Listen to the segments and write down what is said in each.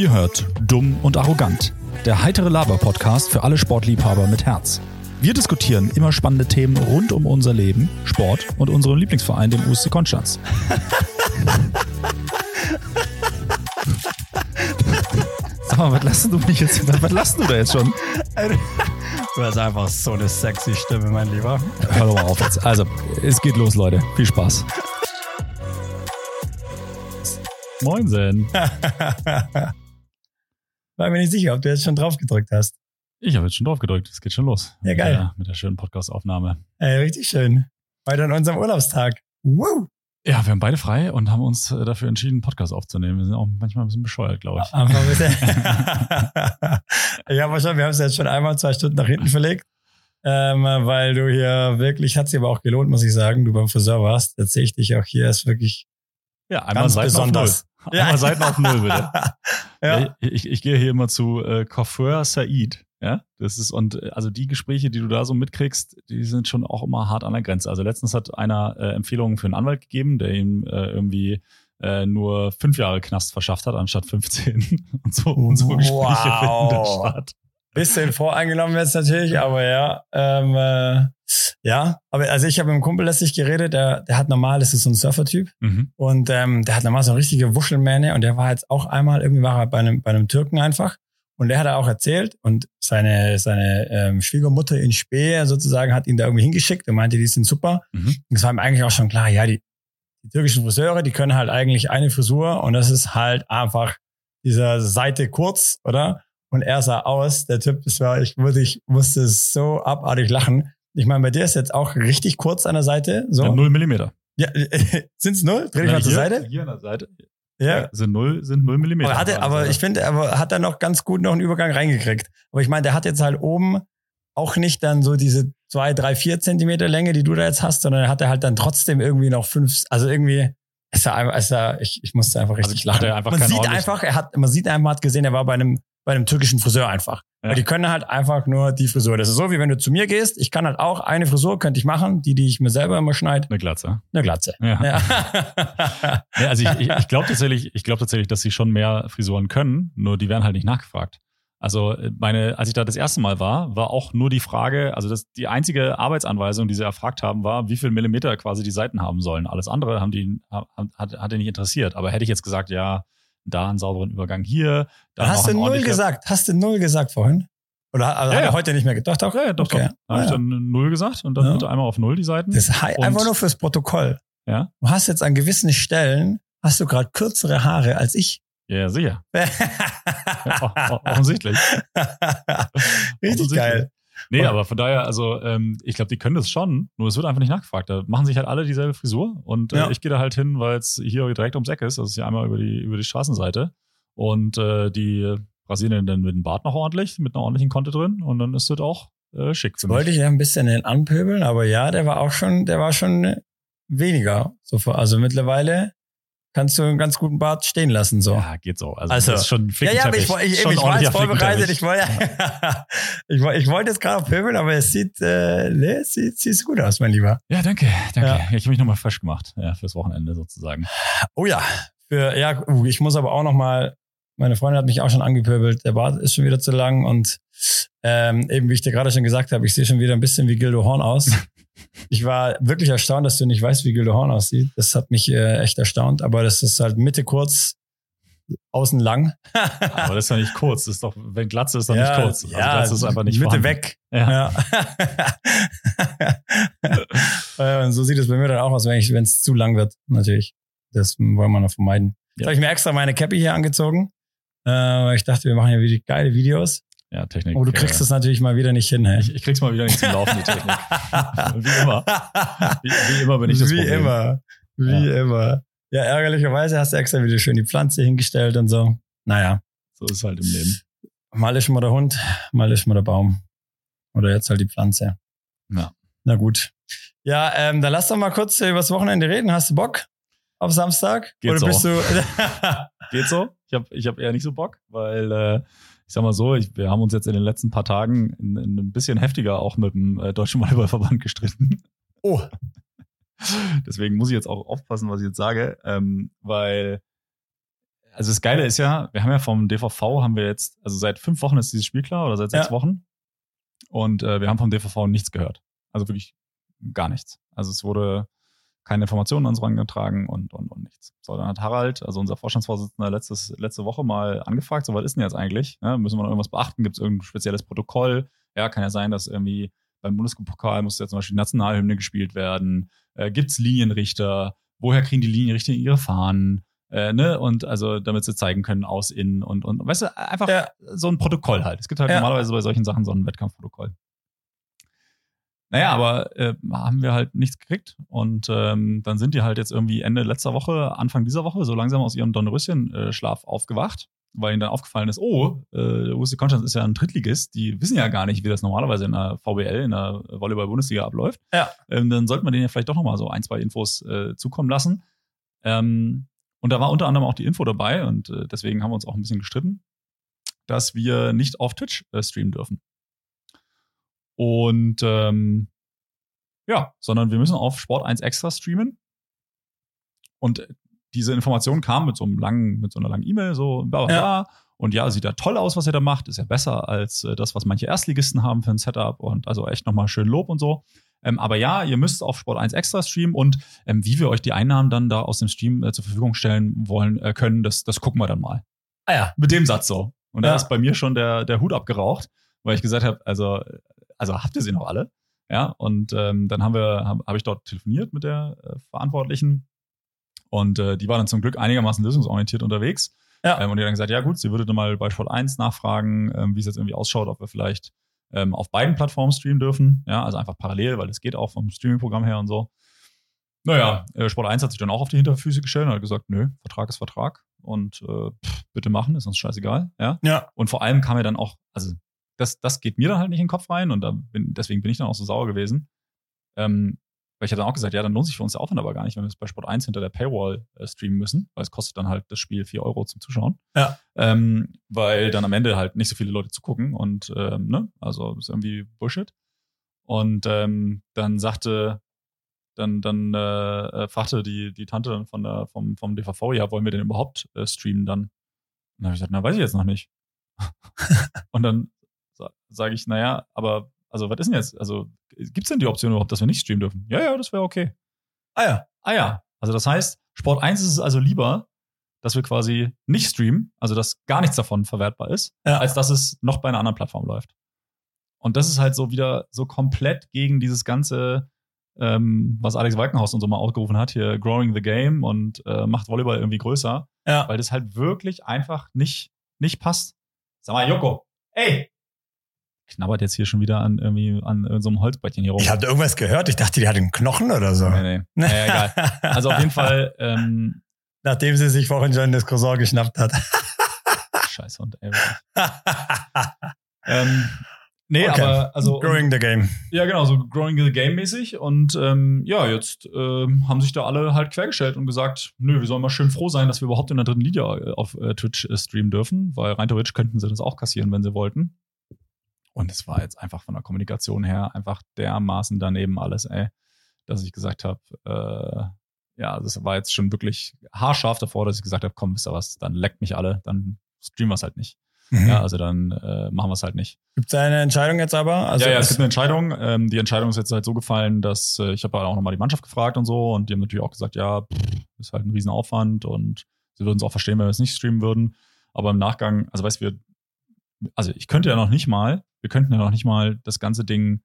Ihr hört Dumm und Arrogant, der heitere Laber-Podcast für alle Sportliebhaber mit Herz. Wir diskutieren immer spannende Themen rund um unser Leben, Sport und unseren Lieblingsverein, dem USC Konstanz. Sag mal, was lassen du mich jetzt? Was, was lassen du da jetzt schon? Du hast einfach so eine sexy Stimme, mein Lieber. Hör doch mal auf jetzt. Also, es geht los, Leute. Viel Spaß. Moinsen. War mir nicht sicher, ob du jetzt schon drauf gedrückt hast. Ich habe jetzt schon drauf gedrückt. Es geht schon los. Ja, geil. Mit der, mit der schönen Podcast-Aufnahme. Ey, richtig schön. Heute an unserem Urlaubstag. Woo! Ja, wir haben beide frei und haben uns äh, dafür entschieden, einen Podcast aufzunehmen. Wir sind auch manchmal ein bisschen bescheuert, glaube ich. Einfach ein bisschen. ja, aber schon, wir haben es jetzt schon einmal zwei Stunden nach hinten verlegt. Ähm, weil du hier wirklich, hat sich aber auch gelohnt, muss ich sagen, du beim Friseur warst. Jetzt sehe ich dich auch hier, ist wirklich Ja, einmal ganz besonders. Null. Einmal Seiten auf Null, bitte. ja. Ich, ich, ich gehe hier immer zu äh, Coiffeur Said. Ja, das ist, und äh, also die Gespräche, die du da so mitkriegst, die sind schon auch immer hart an der Grenze. Also letztens hat einer äh, Empfehlungen für einen Anwalt gegeben, der ihm äh, irgendwie äh, nur fünf Jahre Knast verschafft hat, anstatt 15. Und so, und so Gespräche Wow. finden da statt. Bisschen voreingenommen jetzt natürlich, aber ja. Ähm, äh, ja, aber also ich habe mit einem Kumpel letztlich geredet, der, der hat normal, das ist so ein Surfer-Typ Mhm. und ähm, der hat normal so eine richtige Wuschelmähne und der war jetzt auch einmal, irgendwie war er bei einem, bei einem Türken einfach und der hat er auch erzählt und seine, seine ähm, Schwiegermutter in Spee sozusagen hat ihn da irgendwie hingeschickt und meinte, die sind super. Mhm. Und es war ihm eigentlich auch schon klar, ja, die, die türkischen Friseure, die können halt eigentlich eine Frisur und das ist halt einfach dieser Seite kurz, oder? Und er sah aus, der Typ, das war, ich würde, ich musste so abartig lachen. Ich meine, bei dir ist jetzt auch richtig kurz an der Seite, so. Ja, null Millimeter. Ja, sind's null? Dreh dich mal zur Seite. Hier an der Seite. Ja. Sind null, sind null Millimeter. Aber, hatte, aber ich finde, aber hat er noch ganz gut noch einen Übergang reingekriegt. Aber ich meine, der hat jetzt halt oben auch nicht dann so diese zwei, drei, vier Zentimeter Länge, die du da jetzt hast, sondern hat er halt dann trotzdem irgendwie noch fünf, also irgendwie, ist er einfach, ist er, ich, ich musste einfach richtig Also lachen. man sieht einfach, er hat, man sieht einfach, hat gesehen, er war bei einem, bei einem türkischen Friseur einfach. Ja. Weil die können halt einfach nur die Frisur. Das ist so, wie wenn du zu mir gehst. Ich kann halt auch eine Frisur, könnte ich machen, die, die ich mir selber immer schneide. Eine Glatze. Eine Glatze. Ja. Ja. Ja, also ich, ich, ich glaube tatsächlich, ich glaube tatsächlich, dass sie schon mehr Frisuren können, nur die werden halt nicht nachgefragt. Also äh, meine, als ich da das erste Mal war, war auch nur die Frage, also das, die einzige Arbeitsanweisung, die sie erfragt haben, war, wie viel Millimeter quasi die Seiten haben sollen. Alles andere haben die, hat, hat die nicht interessiert. Aber hätte ich jetzt gesagt, ja, da einen sauberen Übergang hier, da Hast du null gesagt? Hast du null gesagt vorhin? Oder also Ja, hat er ja. heute nicht mehr gedacht? Doch, Ja, ja, doch, okay. doch. Da habe Ah, ich ja. dann null gesagt und dann Ja. bitte einmal auf null die Seiten. Das ist einfach nur fürs Protokoll. Ja. Du hast jetzt an gewissen Stellen, hast du gerade kürzere Haare als ich. Ja, sicher. Offensichtlich. Richtig Offensichtlich. geil. Nee, aber von daher, also ähm, ich glaube, die können das schon, nur es wird einfach nicht nachgefragt. Da machen sich halt alle dieselbe Frisur und äh, Ja. ich gehe da halt hin, weil es hier direkt ums Eck ist. Das ist ja einmal über die, über die Straßenseite. Und äh, die rasieren dann mit dem Bart noch ordentlich, mit einer ordentlichen Konte drin und dann ist das auch äh, schick für mich. Wollte ich ja ein bisschen den anpöbeln, aber ja, der war auch schon, der war schon weniger. So, vor- also mittlerweile kannst du einen ganz guten Bart stehen lassen, so. Ja, geht so. Also, Also, das ist schon ein Ja, ja, aber ich, ich, ich, ich war jetzt vorbereitet. Ich wollte, ich, woll- ich wollte jetzt gerade pöbeln, aber es sieht, äh, nee, es sieht, sieht gut aus, mein Lieber. Ja, danke, danke. Ja. Ich habe mich nochmal frisch gemacht, ja, fürs Wochenende sozusagen. Oh ja, für, ja, uh, ich muss aber auch noch mal, meine Freundin hat mich auch schon angepöbelt, der Bart ist schon wieder zu lang und ähm, eben wie ich dir gerade schon gesagt habe, ich sehe schon wieder ein bisschen wie Gildo Horn aus. ich war wirklich erstaunt, dass du nicht weißt, wie Gildo Horn aussieht. Das hat mich äh, echt erstaunt, aber das ist halt Mitte kurz, außen lang. Aber das ist ja nicht kurz. Das ist doch, wenn Glatze ist, dann ja, nicht kurz. Also ja, Glatze ist einfach nicht Mitte vorhanden. weg. Ja. Ja. und so sieht es bei mir dann auch aus, wenn es zu lang wird, natürlich. Das wollen wir noch vermeiden. Jetzt Ja. habe ich mir extra meine Cappy hier angezogen. Äh, ich dachte, wir machen ja wieder geile Videos. Ja, Technik. Aber du kriegst äh, das natürlich mal wieder nicht hin, hey. Ich, ich krieg's mal wieder nicht zum Laufen, die Technik. Wie immer. Wie, wie immer bin ich das Wie Problem. immer. Wie immer. Ja, ärgerlicherweise hast du extra wieder schön die Pflanze hingestellt und so. Naja, So ist es halt im Leben. mal ist mal der Hund, mal ist mal der Baum. Oder jetzt halt die Pflanze. Ja. Na gut. Ja, ähm, dann lass doch mal kurz über das Wochenende reden. Hast du Bock auf Samstag? Geht Oder so. bist du. Geht so. Ich habe ich hab eher nicht so Bock, weil äh, ich sag mal so, ich, wir haben uns jetzt in den letzten paar Tagen in, in ein bisschen heftiger auch mit dem äh, Deutschen Volleyballverband gestritten. oh, Deswegen muss ich jetzt auch aufpassen, was ich jetzt sage, ähm, weil also das Geile ist ja, wir haben ja vom DVV haben wir jetzt, also seit fünf Wochen ist dieses Spiel klar oder seit sechs Ja. Wochen. Und äh, wir haben vom DVV nichts gehört. Also wirklich gar nichts. Also es wurde keine Informationen an uns rangetragen und, und, und nichts. So, dann hat Harald, also unser Vorstandsvorsitzender, letztes, letzte Woche mal angefragt, so was ist denn jetzt eigentlich? Ja, müssen wir noch irgendwas beachten? Gibt es irgendein spezielles Protokoll? Ja, kann ja sein, dass irgendwie beim Bundespokal muss ja zum Beispiel die Nationalhymne gespielt werden. Äh, Gibt es Linienrichter? Woher kriegen die Linienrichter ihre Fahnen? Äh, ne? Und also, damit sie zeigen können, aus, innen und, und, weißt du, einfach Ja. so ein Protokoll halt. Es gibt halt Ja. normalerweise bei solchen Sachen so ein Wettkampfprotokoll. Naja, aber äh, haben wir halt nichts gekriegt. Und ähm, dann sind die halt jetzt irgendwie Ende letzter Woche, Anfang dieser Woche so langsam aus ihrem Dornröschen-Schlaf aufgewacht, weil ihnen dann aufgefallen ist, oh, äh, USC Konstanz ist ja ein Drittligist, die wissen ja gar nicht, wie das normalerweise in der VBL, in der Volleyball-Bundesliga abläuft. Ja. Ähm, dann sollte man denen ja vielleicht doch nochmal so ein, zwei Infos äh, zukommen lassen. Ähm, und da war unter anderem auch die Info dabei und äh, deswegen haben wir uns auch ein bisschen gestritten, dass wir nicht auf Twitch äh, streamen dürfen. Und ähm, ja, sondern wir müssen auf Sport 1 extra streamen. Und diese Information kam mit so einem langen, mit so einer langen E-Mail, so bla bla Ja. bla. Und ja, sieht ja toll aus, was ihr da macht. Ist ja besser als äh, das, was manche Erstligisten haben für ein Setup. Und also echt nochmal schön Lob und so. Ähm, aber ja, ihr müsst auf Sport 1 extra streamen und ähm, wie wir euch die Einnahmen dann da aus dem Stream äh, zur Verfügung stellen wollen, äh, können, das, das gucken wir dann mal. Ah ja. Mit dem Satz so. Und da Ja. ist bei mir schon der, der Hut abgeraucht, weil ich gesagt habe, also, also habt ihr sie noch alle? Ja, und ähm, dann haben wir, habe hab ich dort telefoniert mit der äh, Verantwortlichen und äh, die war dann zum Glück einigermaßen lösungsorientiert unterwegs. Ja. Ähm, und die hat dann gesagt, ja gut, sie würde dann mal bei Sport 1 nachfragen, ähm, wie es jetzt irgendwie ausschaut, ob wir vielleicht ähm, auf beiden Plattformen streamen dürfen. Ja, also einfach parallel, weil das geht auch vom Streaming-Programm her und so. Naja, äh, Sport 1 hat sich dann auch auf die Hinterfüße gestellt und hat gesagt, nö, Vertrag ist Vertrag und äh, pff, bitte machen, ist uns scheißegal. Ja. Ja. Und vor allem kam mir dann auch, also das, das geht mir dann halt nicht in den Kopf rein und bin, deswegen bin ich dann auch so sauer gewesen. Ähm, weil ich hatte dann auch gesagt, ja, dann lohnt sich für uns der Aufwand aber gar nicht, wenn wir es bei Sport 1 hinter der Paywall äh, streamen müssen, weil es kostet dann halt das Spiel 4 Euro zum Zuschauen. Ja. Ähm, weil dann am Ende halt nicht so viele Leute zugucken und ähm, ne, also ist irgendwie Bullshit. Und ähm, dann sagte, dann, dann äh, äh, fragte die, die Tante dann von der, vom, vom DVV, ja, wollen wir denn überhaupt äh, streamen dann? Und dann habe ich gesagt, na, weiß ich jetzt noch nicht. und dann sage ich, naja, aber also was ist denn jetzt? Also gibt's denn die Option überhaupt, dass wir nicht streamen dürfen? Ja, ja, das wäre okay. Ah ja. Ah ja, also das heißt, Sport 1 ist es also lieber, dass wir quasi nicht streamen, also dass gar nichts davon verwertbar ist, Ja. als dass es noch bei einer anderen Plattform läuft. Und das ist halt so wieder so komplett gegen dieses ganze, ähm, was Alex Walkenhaus und so mal ausgerufen hat, hier Growing the Game und äh, macht Volleyball irgendwie größer, Ja. weil das halt wirklich einfach nicht, nicht passt. Sag mal, Joko, ey! Knabbert jetzt hier schon wieder an irgendwie an so einem Holzbrettchen hier rum. Ich habe irgendwas gehört. Ich dachte, die hat einen Knochen oder so. nee, nee. Naja, egal. Also auf jeden Fall, ähm, Nachdem sie sich vorhin schon das Croissant geschnappt hat. Scheiß Hund, ey. ähm, nee, Okay. aber also Growing the game. ja genau, so growing the game mäßig und ähm, ja, jetzt ähm, haben sich da alle halt quergestellt und gesagt, nö, wir sollen mal schön froh sein, dass wir überhaupt in der dritten Liga äh, auf äh, Twitch äh, streamen dürfen, weil rein theoretisch könnten sie das auch kassieren, wenn sie wollten. Und es war jetzt einfach von der Kommunikation her einfach dermaßen daneben alles, ey, dass ich gesagt habe, äh, ja, das war jetzt schon wirklich haarscharf davor, dass ich gesagt habe, komm, wisst ihr was, dann leckt mich alle, dann streamen wir es halt nicht. Mhm. Ja, also dann äh, machen wir es halt nicht. Gibt es eine Entscheidung jetzt aber? Also ja, ja, es es- gibt eine Entscheidung. Ähm, die Entscheidung ist jetzt halt so gefallen, dass äh, ich habe halt auch nochmal die Mannschaft gefragt und so und die haben natürlich auch gesagt, ja, pff, ist halt ein Riesenaufwand und sie würden es auch verstehen, wenn wir es nicht streamen würden. Aber im Nachgang, also weißt du, wir, also ich könnte ja noch nicht mal, wir könnten ja noch nicht mal das ganze Ding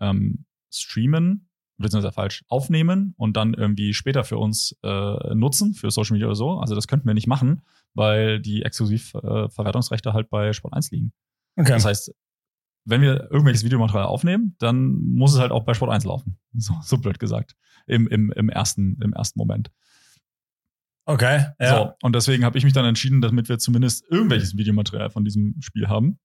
ähm, streamen, beziehungsweise falsch, aufnehmen und dann irgendwie später für uns äh, nutzen, für Social Media oder so. Also das könnten wir nicht machen, weil die Exklusivverwertungsrechte äh, Verwertungsrechte halt bei Sport 1 liegen. okay. Das heißt, wenn wir irgendwelches Videomaterial aufnehmen, dann muss es halt auch bei Sport 1 laufen. So, so blöd gesagt. Im, im, im, ersten, Im ersten Moment. okay. Ja. So, und deswegen habe ich mich dann entschieden, damit wir zumindest irgendwelches Videomaterial von diesem Spiel haben,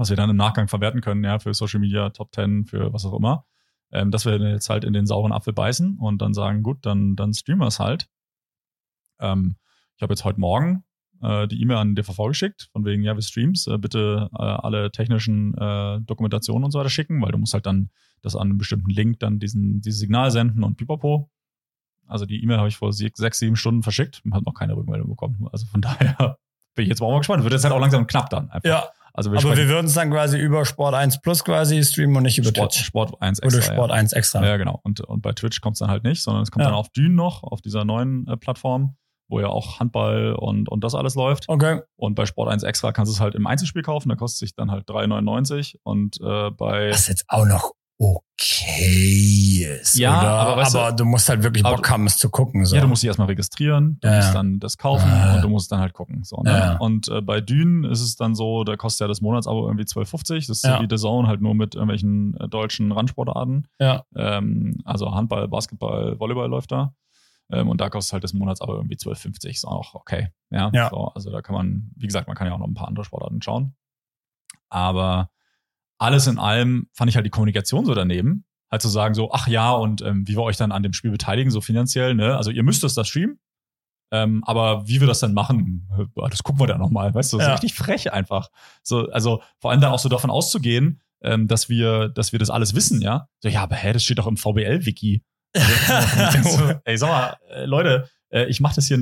was wir dann im Nachgang verwerten können, ja, für Social Media, Top 10, für was auch immer. Ähm, dass wir jetzt halt in den sauren Apfel beißen und dann sagen, gut, dann, dann streamen wir es halt. Ähm, ich habe jetzt heute Morgen äh, die E-Mail an DVV geschickt, von wegen, ja, wir streams, äh, bitte äh, alle technischen äh, Dokumentationen und so weiter schicken, weil du musst halt dann das an einem bestimmten Link dann diesen, dieses Signal senden und pipapo. Also die E-Mail habe ich vor sechs, sieben Stunden verschickt und habe noch keine Rückmeldung bekommen. Also von daher bin ich jetzt mal gespannt. Wird jetzt halt auch langsam knapp dann. Einfach. Ja. Also wir Aber wir würden es dann quasi über Sport 1 Plus quasi streamen und nicht über Sport, Twitch. Sport 1 extra. Oder Sport ja. 1 extra. Ja, genau. Und, und bei Twitch kommt es dann halt nicht, sondern es kommt ja. dann auf Dune noch, auf dieser neuen äh, Plattform, wo ja auch Handball und, und das alles läuft. Okay. Und bei Sport 1 extra kannst du es halt im Einzelspiel kaufen, da kostet sich dann halt 3,99 und äh, bei. Das ist jetzt auch noch okay ist. Ja, oder? aber, aber du, du, musst halt wirklich Bock haben, es zu gucken. So. Ja, du musst dich erstmal registrieren, du ja. musst dann das kaufen Ah. und du musst dann halt gucken. So, ne? Ja. Und äh, bei Dünen ist es dann so, da kostet ja das Monatsabo irgendwie 12,50. Das ist Ja. wie The Zone, halt nur mit irgendwelchen äh, deutschen Randsportarten. Ja. Ähm, also Handball, Basketball, Volleyball läuft da. Ähm, und da kostet halt das Monatsabo irgendwie 12,50. Ist auch okay. Ja. Ja. So, also da kann man, wie gesagt, man kann ja auch noch ein paar andere Sportarten schauen. Aber alles in allem fand ich halt die Kommunikation so daneben. Halt zu sagen so, ach ja, und ähm, wie wir euch dann an dem Spiel beteiligen, so finanziell, ne? Also ihr müsst es das streamen. Ähm, aber wie wir das dann machen, das gucken wir dann nochmal, weißt du, das Ja. ist richtig frech einfach. So, also vor allem dann auch so davon auszugehen, ähm, dass wir, dass wir das alles wissen, ja. So, ja, aber hä, das steht doch im VBL-Wiki. Also, ey, sag mal, äh, Leute, äh, ich mache das hier,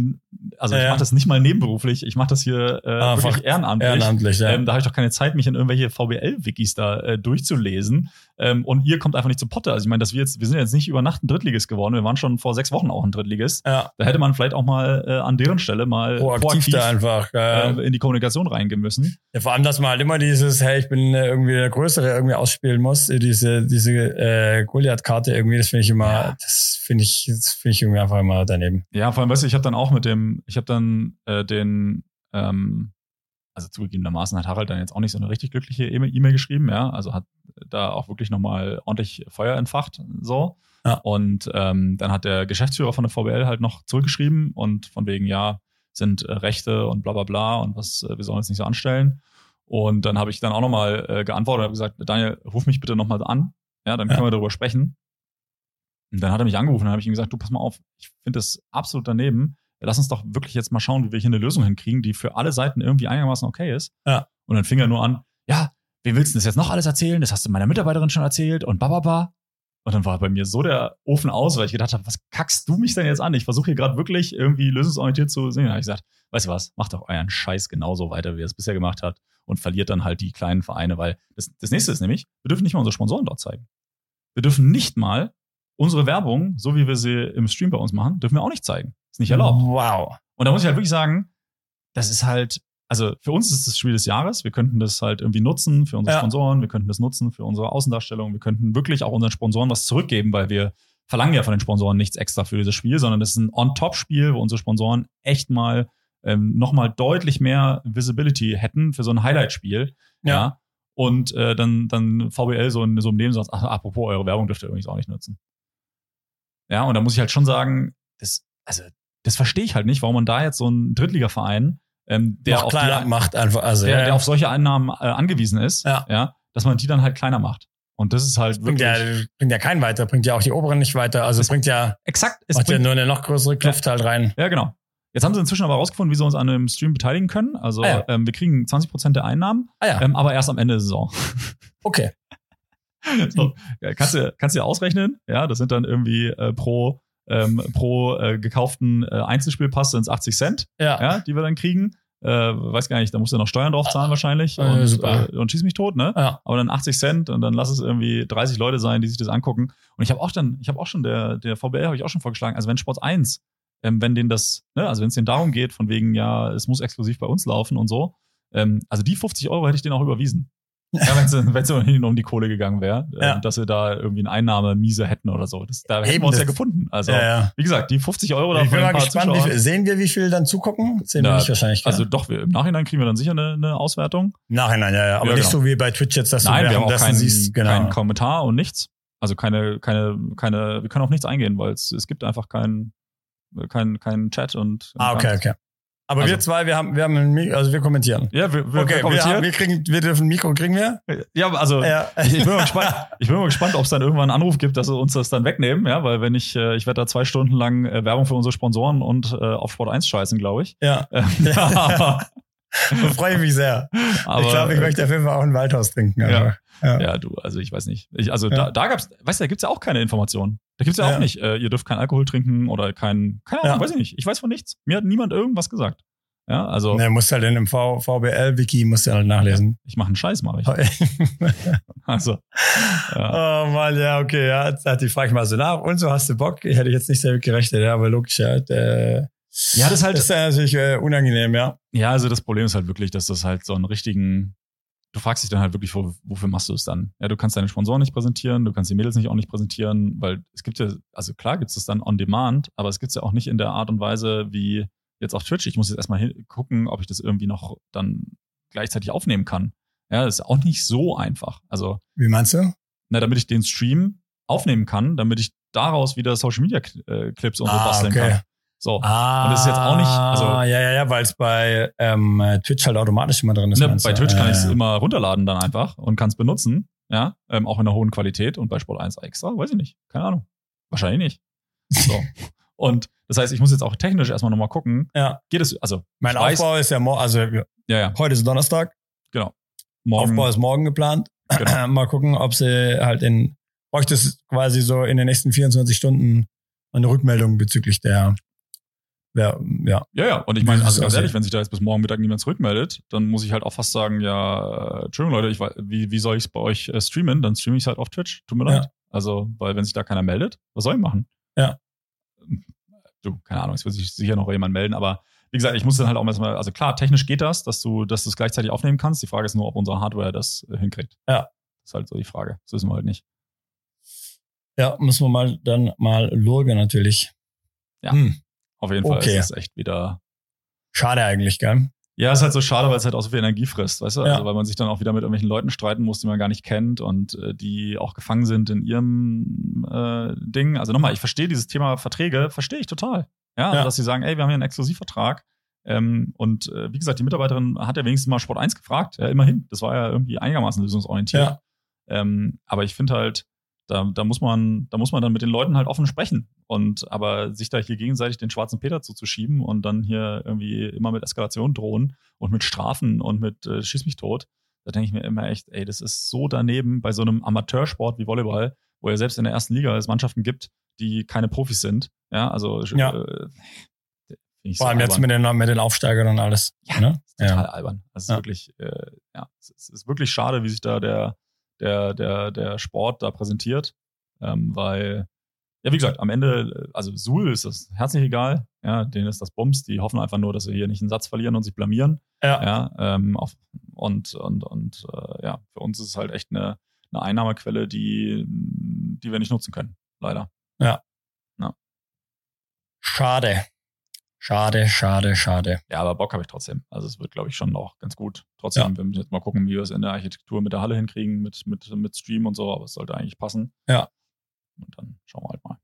also ich Ja. mache das nicht mal nebenberuflich, ich mache das hier äh, Einfach wirklich ehrenamtlich. Ehrenamtlich, ja. Ähm, da habe ich doch keine Zeit, mich in irgendwelche VBL-Wikis da äh, durchzulesen. Ähm, und ihr kommt einfach nicht zu Potte. Also ich meine, dass wir jetzt, wir sind jetzt nicht über Nacht ein Drittligist geworden. Wir waren schon vor sechs Wochen auch ein Drittligist. ja. Da hätte man vielleicht auch mal äh, an deren Stelle mal Proaktiv da einfach. äh, Äh, in die Kommunikation reingehen müssen. ja, vor allem, dass man halt immer dieses, hey, ich bin äh, irgendwie der Größere irgendwie ausspielen muss, äh, diese, diese äh, Goliath-Karte irgendwie, das finde ich immer, Ja. das finde ich, das finde ich irgendwie einfach immer daneben. Ja, vor allem, weißt du, ich habe dann auch mit dem, ich habe dann äh, den, ähm, also zugegebenermaßen hat Harald dann jetzt auch nicht so eine richtig glückliche E-Mail geschrieben, ja, also hat da auch wirklich nochmal ordentlich Feuer entfacht, so. Ja. Und ähm, dann hat der Geschäftsführer von der VBL halt noch zurückgeschrieben und von wegen, ja, sind äh, Rechte und bla bla bla und was, äh, wir sollen uns nicht so anstellen. Und dann habe ich dann auch nochmal äh, geantwortet und habe gesagt, Daniel, ruf mich bitte nochmal an, ja, dann können Ja. wir darüber sprechen. Und dann hat er mich angerufen und habe ich ihm gesagt, du pass mal auf, ich finde das absolut daneben. Lass uns doch wirklich jetzt mal schauen, wie wir hier eine Lösung hinkriegen, die für alle Seiten irgendwie einigermaßen okay ist. Ja. Und dann fing er nur an, ja, wem willst du das jetzt noch alles erzählen? Das hast du meiner Mitarbeiterin schon erzählt und bababa. Und dann war bei mir so der Ofen aus, weil ich gedacht habe, was kackst du mich denn jetzt an? Ich versuche hier gerade wirklich irgendwie lösungsorientiert zu sehen. Da habe ich gesagt, weißt du was, macht doch euren Scheiß genauso weiter, wie ihr es bisher gemacht habt und verliert dann halt die kleinen Vereine, weil das, das nächste ist nämlich, wir dürfen nicht mal unsere Sponsoren dort zeigen. Wir dürfen nicht mal unsere Werbung, so wie wir sie im Stream bei uns machen, dürfen wir auch nicht zeigen. Ist nicht erlaubt. Wow. Und da muss ich halt wirklich sagen, das ist halt, also für uns ist das Spiel des Jahres. Wir könnten das halt irgendwie nutzen für unsere Ja. Sponsoren, wir könnten das nutzen für unsere Außendarstellung, wir könnten wirklich auch unseren Sponsoren was zurückgeben, weil wir verlangen ja von den Sponsoren nichts extra für dieses Spiel, sondern das ist ein On-Top-Spiel, wo unsere Sponsoren echt mal ähm, nochmal deutlich mehr Visibility hätten für so ein Highlight-Spiel. Ja. Und äh, dann, dann VBL so, in, so im Nebensatz, ach, apropos, eure Werbung dürft ihr übrigens auch nicht nutzen. Ja, und da muss ich halt schon sagen, das, also, das verstehe ich halt nicht, warum man da jetzt so einen Drittligaverein, ähm, der, auf kleiner die, macht einfach, also der, ja, der auf solche Einnahmen äh, angewiesen ist, Ja. dass man die dann halt kleiner macht. Und das ist halt bringt wirklich ja, bringt ja keinen weiter, bringt ja auch die oberen nicht weiter, also Es- bringt ja, exakt. Es macht ja bringt, nur eine noch größere Kluft halt rein. ja, genau. Jetzt haben sie inzwischen aber rausgefunden, wie sie uns an einem Stream beteiligen können. Also Ah ja. ähm, wir kriegen 20% der Einnahmen, Ah ja, ähm, aber erst am Ende der Saison. okay. so, ja, kannst du kannst du ja ausrechnen, ja, das sind dann irgendwie äh, pro ähm, pro äh, gekauften äh, Einzelspielpass sind es 80 Cent, Ja. ja, die wir dann kriegen. Äh, weiß gar nicht, da musst du noch Steuern drauf zahlen wahrscheinlich Äh, und, äh, und schieß mich tot, ne? Ja. Aber dann 80 Cent und dann lass es irgendwie 30 Leute sein, die sich das angucken. Und ich habe auch dann, ich habe auch schon der der VBL habe ich auch schon vorgeschlagen, also wenn Sport 1, ähm, wenn denen das, ne, also wenn es denen darum geht, von wegen ja, es muss exklusiv bei uns laufen und so, ähm, also die 50 Euro hätte ich denen auch überwiesen. Ja, wenn es ohnehin um die Kohle gegangen wäre, äh, Ja. dass wir da irgendwie eine Einnahme miese hätten oder so. Das, da hätten Eben, wir uns ja gefunden. Also, ja, ja. wie gesagt, die 50 Euro da Ich bin mal gespannt, viel, sehen wir, wie viel dann zugucken? Sehen wir Na, nicht wahrscheinlich. Also Also doch, wir, im Nachhinein kriegen wir dann sicher eine, eine Auswertung. Nachhinein, ja, ja. Aber nicht genau. so wie bei Twitch jetzt, dass Nein, du wir auch währenddessen keinen, siehst. Genau. keinen Kommentar und nichts. Also keine, keine, keine, wir können auf nichts eingehen, weil es, es gibt einfach keinen kein, kein Chat und. ah, okay, okay. Aber Also- wir zwei, wir haben, wir haben ein Mikro, also wir kommentieren. Ja, wir, wir, okay, wir wir, kommentieren. haben, wir kriegen, wir dürfen ein Mikro, kriegen wir? ja, also Ja. ich, ich bin mal gespannt. Ich bin mal gespannt, ob es dann irgendwann einen Anruf gibt, dass sie uns das dann wegnehmen, ja, weil wenn ich, äh, ich werde da zwei Stunden lang äh, Werbung für unsere Sponsoren und äh, auf Sport 1 scheißen, glaube ich. Ja, Ja. aber, da freue ich mich sehr. aber, ich glaube, ich äh, möchte auf jeden Fall auch ein Waldhaus trinken. Ja. Ja. Ja, du, also ich weiß nicht. Ich, also Ja. da, da gab's, weißt du, da gibt's ja auch keine Informationen. Da gibt's ja, Ja. auch nicht, äh, ihr dürft kein Alkohol trinken oder kein, keine Ahnung, Ja. weiß ich nicht. Ich weiß von nichts. Mir hat niemand irgendwas gesagt. Ja, also Ne, musst halt in dem VBL-Wiki musst du halt nachlesen. ich mache einen Scheiß, mache ich. Also, ja. Oh Mann, ja, okay, ja. Hat die frage ich mal so nach. Und so hast du Bock? Ich hätte jetzt nicht damit gerechnet, ja, aber logisch, ja. Der, ja, das ist halt, das ist ja natürlich äh, unangenehm, ja. ja, also das Problem ist halt wirklich, dass das halt so einen richtigen, du fragst dich dann halt wirklich, wo, wofür machst du es dann? Ja, du kannst deine Sponsoren nicht präsentieren, du kannst die Mädels nicht auch nicht präsentieren, weil es gibt ja, also klar gibt es das dann on demand, aber es gibt es ja auch nicht in der Art und Weise wie jetzt auf Twitch. Ich muss jetzt erstmal gucken, ob ich das irgendwie noch dann gleichzeitig aufnehmen kann. Ja, das ist auch nicht so einfach. Also, Wie meinst du? na, damit ich den Stream aufnehmen kann, damit ich daraus wieder Social Media äh, Clips und so Ah, basteln okay. kann. So. Ah, Und das ist jetzt auch nicht- also- ja, ja, ja, weil es bei ähm, Twitch halt automatisch immer drin ist. Ne, bei? Twitch kann Äh, ich es immer runterladen dann einfach und kann es benutzen, ja, ähm, auch in einer hohen Qualität und bei Sport 1 extra, weiß ich nicht, keine Ahnung, wahrscheinlich nicht. So. und das heißt, ich muss jetzt auch technisch erstmal nochmal gucken, Ja, geht es, also mein ich weiß- Aufbau ist ja morgen, also ja, ja, heute ist Donnerstag, morgen, Aufbau ist morgen geplant. Genau. mal gucken, ob sie halt in, bräuchte es quasi so in den nächsten 24 Stunden eine Rückmeldung bezüglich der, der ja, ja, ja, und ich meine, also ganz ehrlich, wenn sich da jetzt bis morgen Mittag niemand zurückmeldet, dann muss ich halt auch fast sagen, ja, Entschuldigung Leute, ich, wie, wie soll ich es bei euch äh, streamen? Dann streame ich es halt auf Twitch, tut mir Ja. leid. Also, weil wenn sich da keiner meldet, was soll ich machen? Ja. Du, keine Ahnung, es wird sich sicher noch jemand melden, aber wie gesagt, ich muss dann halt auch erstmal, also klar, technisch geht das, dass du, dass du es gleichzeitig aufnehmen kannst. Die Frage ist nur, ob unsere Hardware das äh, hinkriegt. Ja. Das ist halt so die Frage. Das wissen wir halt nicht. ja, müssen wir mal dann mal lurgen natürlich. Ja. Hm, Auf jeden Fall Okay. ist es echt wieder. schade eigentlich, gell? Ja, ist halt so schade, weil es halt auch so viel Energie frisst, weißt du? Ja. Also, weil man sich dann auch wieder mit irgendwelchen Leuten streiten muss, die man gar nicht kennt und äh, die auch gefangen sind in ihrem äh, Ding. Also nochmal, ich verstehe dieses Thema Verträge, verstehe ich total. Ja, Ja. dass sie sagen, ey, wir haben hier einen Exklusivvertrag. Ähm, und äh, wie gesagt, die Mitarbeiterin hat ja wenigstens mal Sport 1 gefragt. Ja, immerhin. Das war ja irgendwie einigermaßen lösungsorientiert. Ja. Ähm, aber ich finde halt, da, da muss man, da muss man dann mit den Leuten halt offen sprechen. Und aber sich da hier gegenseitig den schwarzen Peter zuzuschieben und dann hier irgendwie immer mit Eskalation drohen und mit Strafen und mit äh, Schieß mich tot, da denke ich mir immer echt, ey, das ist so daneben bei so einem Amateursport wie Volleyball, wo ja selbst in der ersten Liga es Mannschaften gibt, die keine Profis sind. Ja, also Ja. Äh, find ich Vor so allem jetzt mit den, mit den Aufsteigern und alles. Ja, ne? Total ja. albern. Also ist Ja. wirklich, äh, ja, es ist wirklich schade, wie sich da der, der, der, der Sport da präsentiert. Ähm, weil, ja, wie gesagt, am Ende, also Suhl ist das herzlich egal, ja, denen ist das Bums, die hoffen einfach nur, dass sie hier nicht einen Satz verlieren und sich blamieren. Ja. Ja, ähm, auf, und, und, und äh, ja, für uns ist es halt echt eine, eine Einnahmequelle, die, die wir nicht nutzen können, leider. Schade. Schade, schade, schade. Ja, aber Bock habe ich trotzdem. Also es wird, glaube ich, schon auch ganz gut. Trotzdem, Ja. wir müssen jetzt mal gucken, wie wir es in der Architektur mit der Halle hinkriegen, mit, mit, mit Stream und so, aber es sollte eigentlich passen. Ja. Und dann schauen wir halt mal.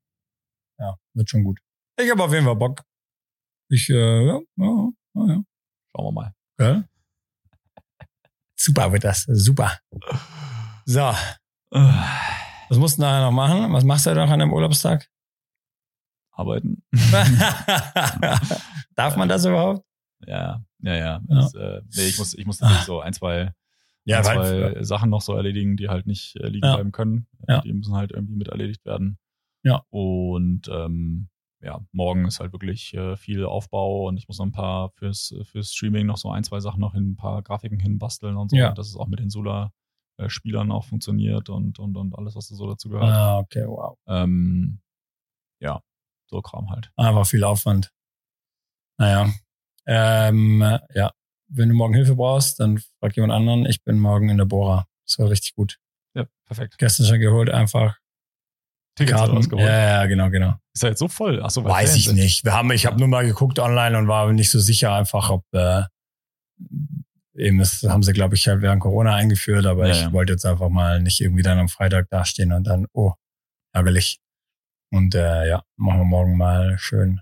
Ja, wird schon gut. Ich habe auf jeden Fall Bock. Ich, äh, ja, ja, ja, ja. Schauen wir mal. Gell? Super wird das. Super. So, Äh, was musst du nachher noch machen? Was machst du noch an dem Urlaubstag? Arbeiten. Darf man das überhaupt? Ja, ja, ja. Ja. Das, äh, nee, ich muss, ich muss tatsächlich so ein, zwei, Ja, ein, zwei Sachen noch so erledigen, die halt nicht äh, liegen bleiben können. Die müssen halt irgendwie mit erledigt werden. Ja. Und ähm, ja, morgen ist halt wirklich äh, viel Aufbau und ich muss noch ein paar fürs, fürs Streaming noch so ein, zwei Sachen noch hin, ein paar Grafiken hinbasteln und so, Ja. dass es auch mit den Sula-Spielern auch funktioniert und, und, und alles, was da so dazu gehört. ah, okay, wow. Ähm, ja, so Kram halt. Einfach viel Aufwand. Naja. Ähm, ja. Wenn du morgen Hilfe brauchst, dann frag jemand anderen. Ich bin morgen in der Bora. Das war richtig gut. Ja, perfekt. Gestern schon geholt, einfach Tickets Karten. rausgeholt. Ja, ja, genau, genau. Ist ja jetzt so voll. Ach so, Weiß ich sind. nicht. Wir haben, ich habe nur mal geguckt online und war nicht so sicher einfach, ob äh, eben das haben sie, glaube ich, halt während Corona eingeführt, aber Ja, ich ja. wollte jetzt einfach mal nicht irgendwie dann am Freitag dastehen und dann, oh, ärgerlich. Und äh, ja, machen wir morgen mal schön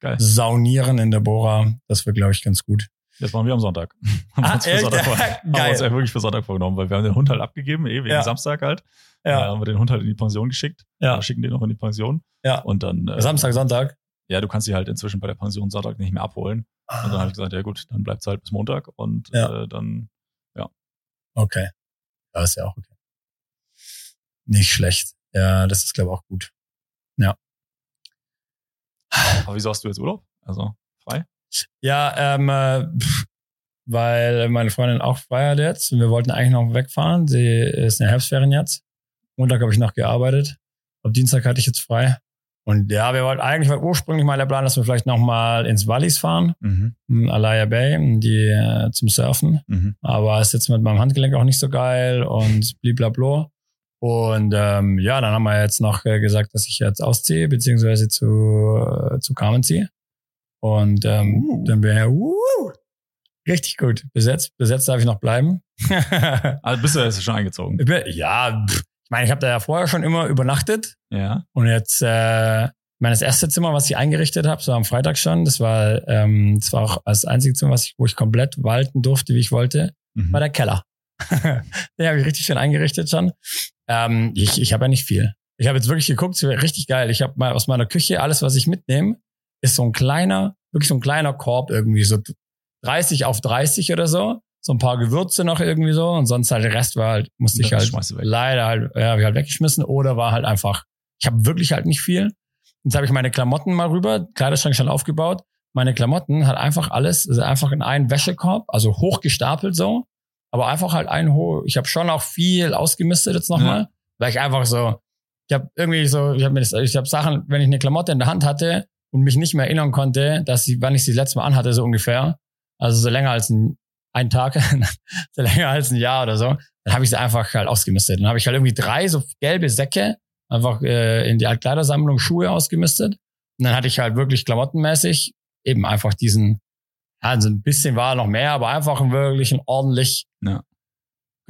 Geil. saunieren in der Bora. Das wird, glaube ich, ganz gut. Das machen wir am Sonntag. haben, wir Ah, uns für? Sonntag vor, haben wir uns ja wirklich für Sonntag vorgenommen, weil wir haben den Hund halt abgegeben, eh wegen Ja. Samstag halt. Ja, Äh, haben wir den Hund halt in die Pension geschickt. Ja. Wir schicken den noch in die Pension. Ja. Und dann, äh, Samstag, Sonntag. ja, du kannst sie halt inzwischen bei der Pension Sonntag nicht mehr abholen. Und dann habe ich gesagt, ja gut, dann bleibt es halt bis Montag und Ja. äh, dann, Okay. Ja, ist ja auch okay. Nicht schlecht. Ja, das ist, glaube ich, auch gut. Ja. Aber wieso hast du jetzt Urlaub? Also frei? Ja, ähm, äh, weil meine Freundin auch frei hat jetzt. Wir wollten eigentlich noch wegfahren. Sie ist in der Herbstferien jetzt. Montag habe ich noch gearbeitet. Ab Dienstag hatte ich jetzt frei. Und ja, wir wollten eigentlich war ursprünglich mal der Plan, dass wir vielleicht noch mal ins Wallis fahren, mhm. Alaya Bay, die äh, zum Surfen. Mhm. Aber ist jetzt mit meinem Handgelenk auch nicht so geil und bliblablo. Und ähm, ja, dann haben wir jetzt noch äh, gesagt, dass ich jetzt ausziehe, beziehungsweise zu, äh, zu Carmen ziehe. Und ähm, uh. dann wäre uh, richtig gut. Besetzt, besetzt darf ich noch bleiben. also bist du jetzt schon eingezogen? Ich bin, ja, pff, meine, ich habe da ja vorher schon immer übernachtet. Ja. Und jetzt, äh, mein das erste Zimmer, was ich eingerichtet habe, so am Freitag schon, das war, ähm, das war auch das einzige Zimmer, was ich, wo ich komplett walten durfte, wie ich wollte, mhm. war der Keller. Den habe ich richtig schön eingerichtet schon. Ähm, ich ich habe ja nicht viel. Ich habe jetzt wirklich geguckt, es wäre richtig geil. Ich habe mal aus meiner Küche alles, was ich mitnehme, ist so ein kleiner, wirklich so ein kleiner Korb irgendwie, so 30 auf 30 oder so so ein paar Gewürze noch irgendwie so und sonst halt der Rest war halt, musste ich halt leider halt, ja, hab ich halt weggeschmissen oder war halt einfach, ich habe wirklich halt nicht viel. Jetzt habe ich meine Klamotten mal rüber, Kleiderschrank schon aufgebaut. Meine Klamotten hat einfach alles, also einfach in einen Wäschekorb, also hochgestapelt so, aber einfach halt ein hoch. Ich habe schon auch viel ausgemistet jetzt nochmal, ja. weil ich einfach so, ich habe irgendwie so, ich habe mir das, ich habe Sachen, wenn ich eine Klamotte in der Hand hatte und mich nicht mehr erinnern konnte, dass sie, wann ich sie das letzte Mal anhatte, so ungefähr, also so länger als ein einen Tag, so länger als ein Jahr oder so, dann habe ich sie einfach halt ausgemistet. Dann habe ich halt irgendwie drei so gelbe Säcke einfach äh, in die Altkleidersammlung Schuhe ausgemistet. Und dann hatte ich halt wirklich klamottenmäßig eben einfach diesen, also ein bisschen war noch mehr, aber einfach wirklich ein ordentlich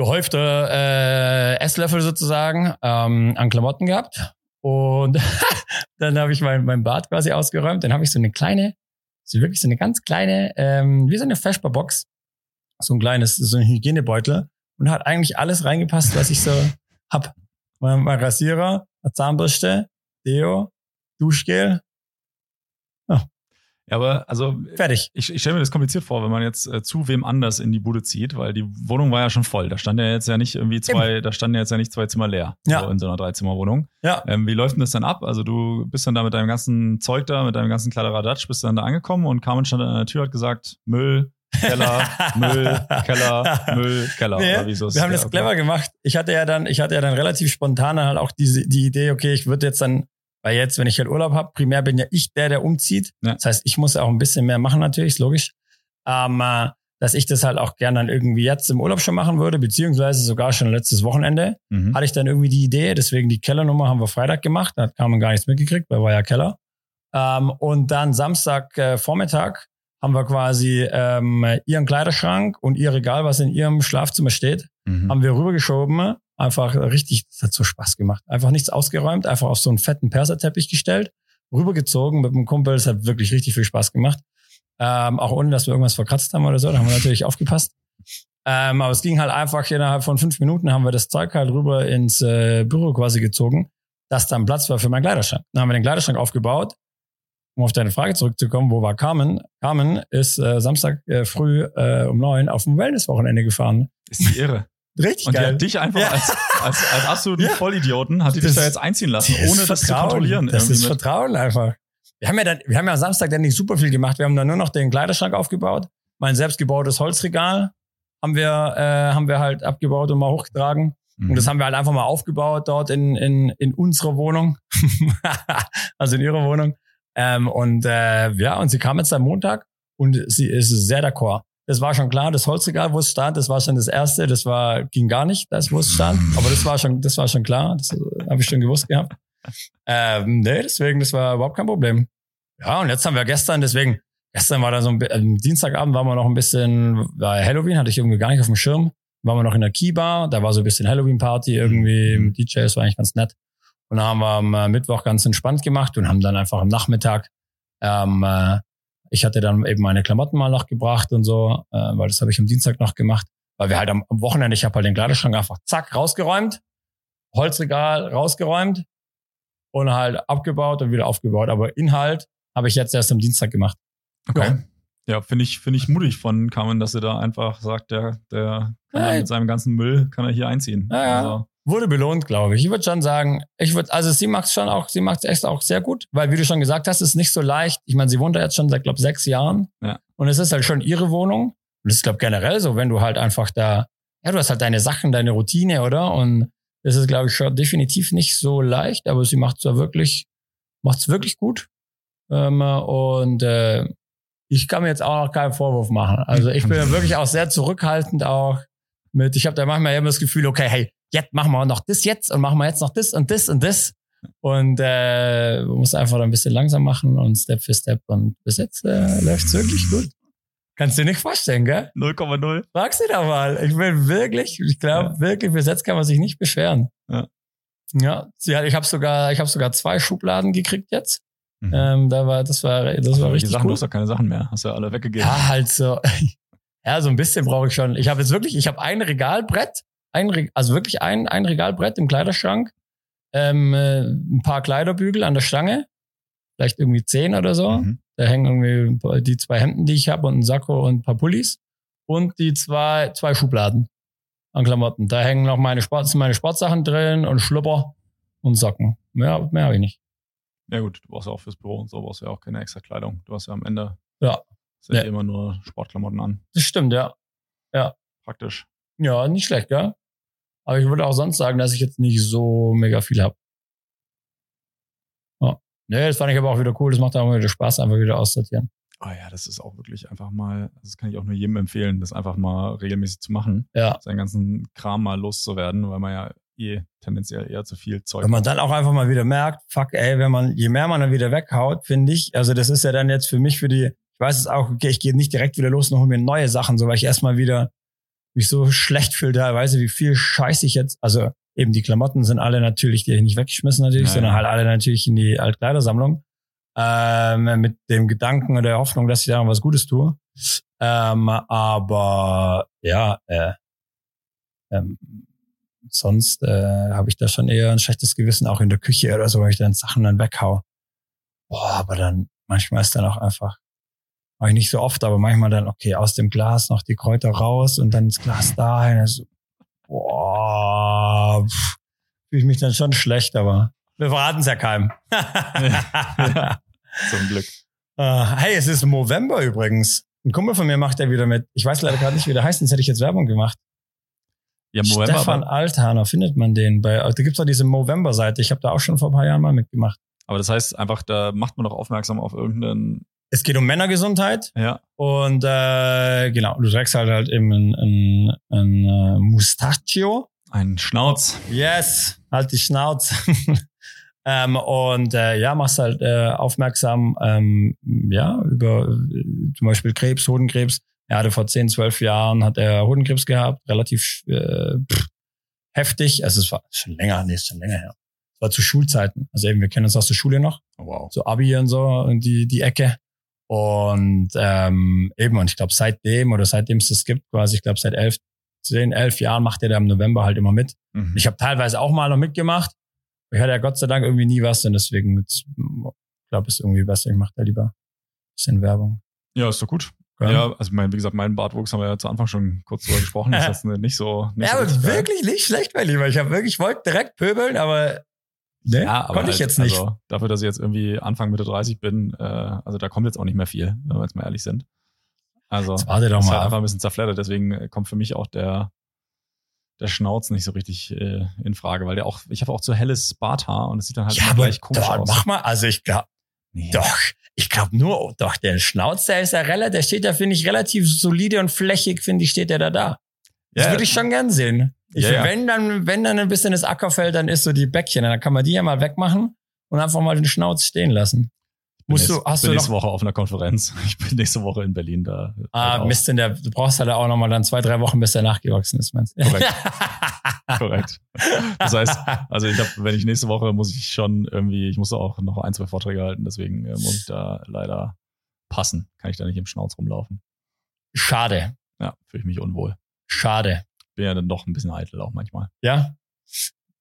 ja. gehäufter äh, Esslöffel sozusagen ähm, an Klamotten gehabt. Und dann habe ich mein, mein Bad quasi ausgeräumt. Dann habe ich so eine kleine, so wirklich so eine ganz kleine, ähm, wie so eine Feschbar-Box so ein kleines, so ein Hygienebeutel und hat eigentlich alles reingepasst, was ich so hab. Mein, mein Rasierer, eine Zahnbürste, Deo, Duschgel. Aber also fertig. Ich, ich stelle mir das kompliziert vor, wenn man jetzt äh, zu wem anders in die Bude zieht, weil die Wohnung war ja schon voll. Da stand ja jetzt ja nicht irgendwie zwei, Eben. da standen ja jetzt ja nicht zwei Zimmer leer ja. so in so einer Dreizimmerwohnung. Ja. Ähm, wie läuft denn das dann ab? Also du bist dann da mit deinem ganzen Zeug da, mit deinem ganzen Kladderadatsch, bist dann da angekommen und Carmen stand an der Tür, hat gesagt, Müll, Keller, Müll, Keller, Müll, Keller. Nee, wir haben das clever gemacht. Ich hatte ja dann, ich hatte ja dann relativ spontan halt auch diese, die Idee, okay, ich würde jetzt dann, weil jetzt, wenn ich halt Urlaub habe, primär bin ja ich der, der umzieht. Ja. Das heißt, ich muss auch ein bisschen mehr machen natürlich, ist logisch. Äh, dass ich das halt auch gerne dann irgendwie jetzt im Urlaub schon machen würde, beziehungsweise sogar schon letztes Wochenende, mhm. hatte ich dann irgendwie die Idee, deswegen die Kellernummer haben wir Freitag gemacht, da hat man gar nichts mitgekriegt, weil war ja Keller. Ähm, und dann Samstag äh, Vormittag haben wir quasi ähm, ihren Kleiderschrank und ihr Regal, was in ihrem Schlafzimmer steht, mhm. haben wir rübergeschoben. Einfach richtig, das hat so Spaß gemacht. Einfach nichts ausgeräumt, einfach auf so einen fetten Perserteppich gestellt, rübergezogen mit dem Kumpel. Das hat wirklich richtig viel Spaß gemacht. Ähm, auch ohne, dass wir irgendwas verkratzt haben oder so. Da haben wir natürlich aufgepasst. Ähm, aber es ging halt einfach innerhalb von fünf Minuten haben wir das Zeug halt rüber ins äh, Büro quasi gezogen, dass dann Platz war für meinen Kleiderschrank. Dann haben wir den Kleiderschrank aufgebaut, um auf deine Frage zurückzukommen, wo war Carmen? Carmen ist äh, Samstag äh, früh äh, um neun auf dem Wellnesswochenende gefahren. Ist die irre. Richtig und geil. die hat dich einfach ja. als, als, als absoluten ja. Vollidioten, hat die dich da jetzt einziehen lassen, ohne das zu kontrollieren. Das ist mit. Vertrauen einfach. Wir haben ja dann, wir haben ja Samstag dann nicht super viel gemacht. Wir haben dann nur noch den Kleiderschrank aufgebaut. Mein selbstgebautes Holzregal haben wir, äh, haben wir halt abgebaut und mal hochgetragen. Mhm. Und das haben wir halt einfach mal aufgebaut dort in, in, in unserer Wohnung. also in ihrer Wohnung. Ähm, und äh, ja, und sie kam jetzt am Montag und sie ist sehr d'accord. Das war schon klar, das Holzregal, wo es stand, das war schon das erste, das war, ging gar nicht, das, wo es stand. Aber das war schon, das war schon klar, das äh, habe ich schon gewusst gehabt. Ähm, nee, deswegen, das war überhaupt kein Problem. Ja, und jetzt haben wir gestern, deswegen, gestern war da so ein am Dienstagabend waren wir noch ein bisschen, war Halloween, hatte ich irgendwie gar nicht auf dem Schirm. Waren wir noch in der Key-Bar, da war so ein bisschen Halloween-Party irgendwie mhm. mit DJs, war eigentlich ganz nett. Und dann haben wir am äh, Mittwoch ganz entspannt gemacht und haben dann einfach am Nachmittag, ähm, äh, ich hatte dann eben meine Klamotten mal noch gebracht und so, äh, weil das habe ich am Dienstag noch gemacht, weil wir halt am, am Wochenende, ich habe halt den Kleiderschrank einfach zack rausgeräumt, Holzregal rausgeräumt und halt abgebaut und wieder aufgebaut. Aber Inhalt habe ich jetzt erst am Dienstag gemacht. Okay. Ja, ja finde ich, finde ich mutig von Carmen, dass er da einfach sagt, der, der kann ja, mit seinem ganzen Müll kann er hier einziehen. Ja, ja. Also, wurde belohnt, glaube ich. Ich würde schon sagen, ich würde, also sie macht schon auch, sie macht es echt auch sehr gut, weil wie du schon gesagt hast, ist nicht so leicht. Ich meine, sie wohnt da jetzt schon seit, glaube sechs Jahren. Ja. Und es ist halt schon ihre Wohnung. Und es ist, glaube generell so, wenn du halt einfach da, ja, du hast halt deine Sachen, deine Routine, oder? Und das ist, glaube ich, schon definitiv nicht so leicht, aber sie macht es ja wirklich, macht es wirklich gut. Ähm, und äh, ich kann mir jetzt auch noch keinen Vorwurf machen. Also ich bin wirklich auch sehr zurückhaltend auch mit, ich habe da manchmal immer das Gefühl, okay, hey, jetzt machen wir noch das jetzt und machen wir jetzt noch das und das und das. Und äh, man muss einfach ein bisschen langsam machen und Step für Step. Und bis jetzt äh, läuft es wirklich gut. Kannst du dir nicht vorstellen, gell? 0,0. Frag sie doch mal. Ich will wirklich, ich glaube Ja. wirklich, bis jetzt kann man sich nicht beschweren. Ja. Ja, sie hat, ich habe sogar, ich habe sogar zwei Schubladen gekriegt jetzt. Mhm. Ähm, da war, das war, das war die richtig Sachen, du cool. hast ja keine Sachen mehr. Hast ja alle weggegeben. Ja, halt so. Ja, so ein bisschen brauche ich schon. Ich habe jetzt wirklich, ich habe ein Regalbrett, ein, Re- also wirklich ein, ein Regalbrett im Kleiderschrank, ähm, äh, ein paar Kleiderbügel an der Stange, vielleicht irgendwie zehn oder so. Mhm. Da hängen irgendwie die zwei Hemden, die ich habe und ein Sakko und ein paar Pullis und die zwei, zwei Schubladen an Klamotten. Da hängen noch meine Sport, meine Sportsachen drin und Schlüpper und Socken. Mehr, mehr habe ich nicht. Ja gut, du brauchst ja auch fürs Büro und so, brauchst ja auch keine extra Kleidung. Du hast ja am Ende Ja. sind Ja. immer nur Sportklamotten an. Das stimmt, ja. Praktisch. Ja, nicht schlecht, gell? Aber ich würde auch sonst sagen, dass ich jetzt nicht so mega viel habe. Ja. Nee, das fand ich aber auch wieder cool. Das macht auch wieder Spaß, einfach wieder aussortieren. Oh ja, das ist auch wirklich einfach mal, das kann ich auch nur jedem empfehlen, das einfach mal regelmäßig zu machen, Ja. seinen ganzen Kram mal loszuwerden, weil man ja eh tendenziell eher zu viel Zeug Wenn man dann auch einfach mal wieder merkt, fuck, ey, wenn man, je mehr man dann wieder weghaut, finde ich, also das ist ja dann jetzt für mich für die, ich weiß es auch, okay, ich gehe nicht direkt wieder los und hole mir neue Sachen, so weil ich erstmal wieder mich so schlecht fühle teilweise, wie viel Scheiß ich jetzt, also eben die Klamotten sind alle natürlich, die ich nicht weggeschmissen natürlich, Nein. sondern halt alle natürlich in die Altkleidersammlung. Ähm, mit dem Gedanken und der Hoffnung, dass ich daran was Gutes tue. Ähm, aber ja, äh, ähm, sonst äh, habe ich da schon eher ein schlechtes Gewissen, auch in der Küche oder so, wenn ich dann Sachen dann weghau. Boah, aber dann manchmal ist dann auch einfach, mache ich nicht so oft, aber manchmal dann, okay, aus dem Glas noch die Kräuter raus und dann das Glas dahin. Also, boah, fühle ich mich dann schon schlecht, aber wir verraten es ja keinem. zum Glück. Äh, hey, es ist November übrigens. Ein Kumpel von mir macht ja wieder mit. Ich weiß leider gerade nicht, wie der heißt, sonst hätte ich jetzt Werbung gemacht. Ja, November, Stefan Althaner findet man den bei. Da gibt's auch diese Movember-Seite. Ich habe da auch schon vor ein paar Jahren mal mitgemacht. aber das heißt einfach, da macht man doch aufmerksam auf irgendeinen, Es geht um Männergesundheit ja, und äh, genau, du trägst halt halt eben ein, ein, ein äh, Mustachio. einen Schnauz. Yes, halt die Schnauze. ähm, und äh, ja, machst halt äh, aufmerksam, ähm, ja, über äh, zum Beispiel Krebs, Hodenkrebs. Er hatte vor 10, 12 Jahren hat er Hodenkrebs gehabt, relativ äh, pff, heftig. Also es war schon länger, nee, ist schon länger her. Es war zu Schulzeiten. Also eben, wir kennen uns aus der Schule noch wow. so Abi und so und die, die Ecke. Und ähm, eben, und ich glaube, seitdem oder seitdem es das gibt, quasi, ich glaube, seit elf, zehn, elf Jahren macht er da im November halt immer mit. Mhm. Ich habe teilweise auch mal noch mitgemacht. Ich hatte ja Gott sei Dank irgendwie nie was und deswegen, glaube, es ist irgendwie besser. Ich mache da lieber ein bisschen Werbung. Ja, ist doch gut. Ja. Also mein, wie gesagt, meinen Bartwuchs haben wir ja zu Anfang schon kurz drüber gesprochen. Ist nicht so. Nicht ja, so aber wirklich nicht schlecht, mein Lieber. Ich habe wirklich, ich wollte direkt pöbeln, aber ne, Ja, aber konnte ich halt, jetzt nicht. Also, dafür, dass ich jetzt irgendwie Anfang Mitte 30 bin, äh, also da kommt jetzt auch nicht mehr viel, wenn wir jetzt mal ehrlich sind. Also Jetzt warte doch ist mal halt einfach ein bisschen zerfleddert, deswegen kommt für mich auch der der Schnauz nicht so richtig äh, in Frage, weil der auch, ich habe auch zu helles Barthaar und es sieht dann halt Ja, immer gleich komisch doch, aus. mach mal, also ich glaube, Nee. Doch, ich glaube nur, doch, der Schnauz, der ist ja relativ, der steht da, finde ich, relativ solide und flächig, finde ich, steht der da da. Das würde ich schon gern sehen. Ich, Ja. Wenn dann, wenn dann ein bisschen das Ackerfeld, dann ist so die Bäckchen, dann kann man die ja mal wegmachen und einfach mal den Schnauz stehen lassen. Musst du, hast bin du nächste noch, Woche auf einer Konferenz. Ich bin nächste Woche in Berlin da. ah, Halt auch. Mist, in der, du brauchst halt auch noch mal dann zwei, drei Wochen, bis der nachgewachsen ist, meinst du? Korrekt. Korrekt. Das heißt, also ich glaube, wenn ich nächste Woche muss ich schon irgendwie, ich muss auch noch ein, zwei Vorträge halten, deswegen äh, muss ich da leider passen. Kann ich da nicht im Schnauz rumlaufen. Schade, Ja, fühle ich mich unwohl. Schade. Bin ja dann doch ein bisschen eitel auch manchmal. Ja?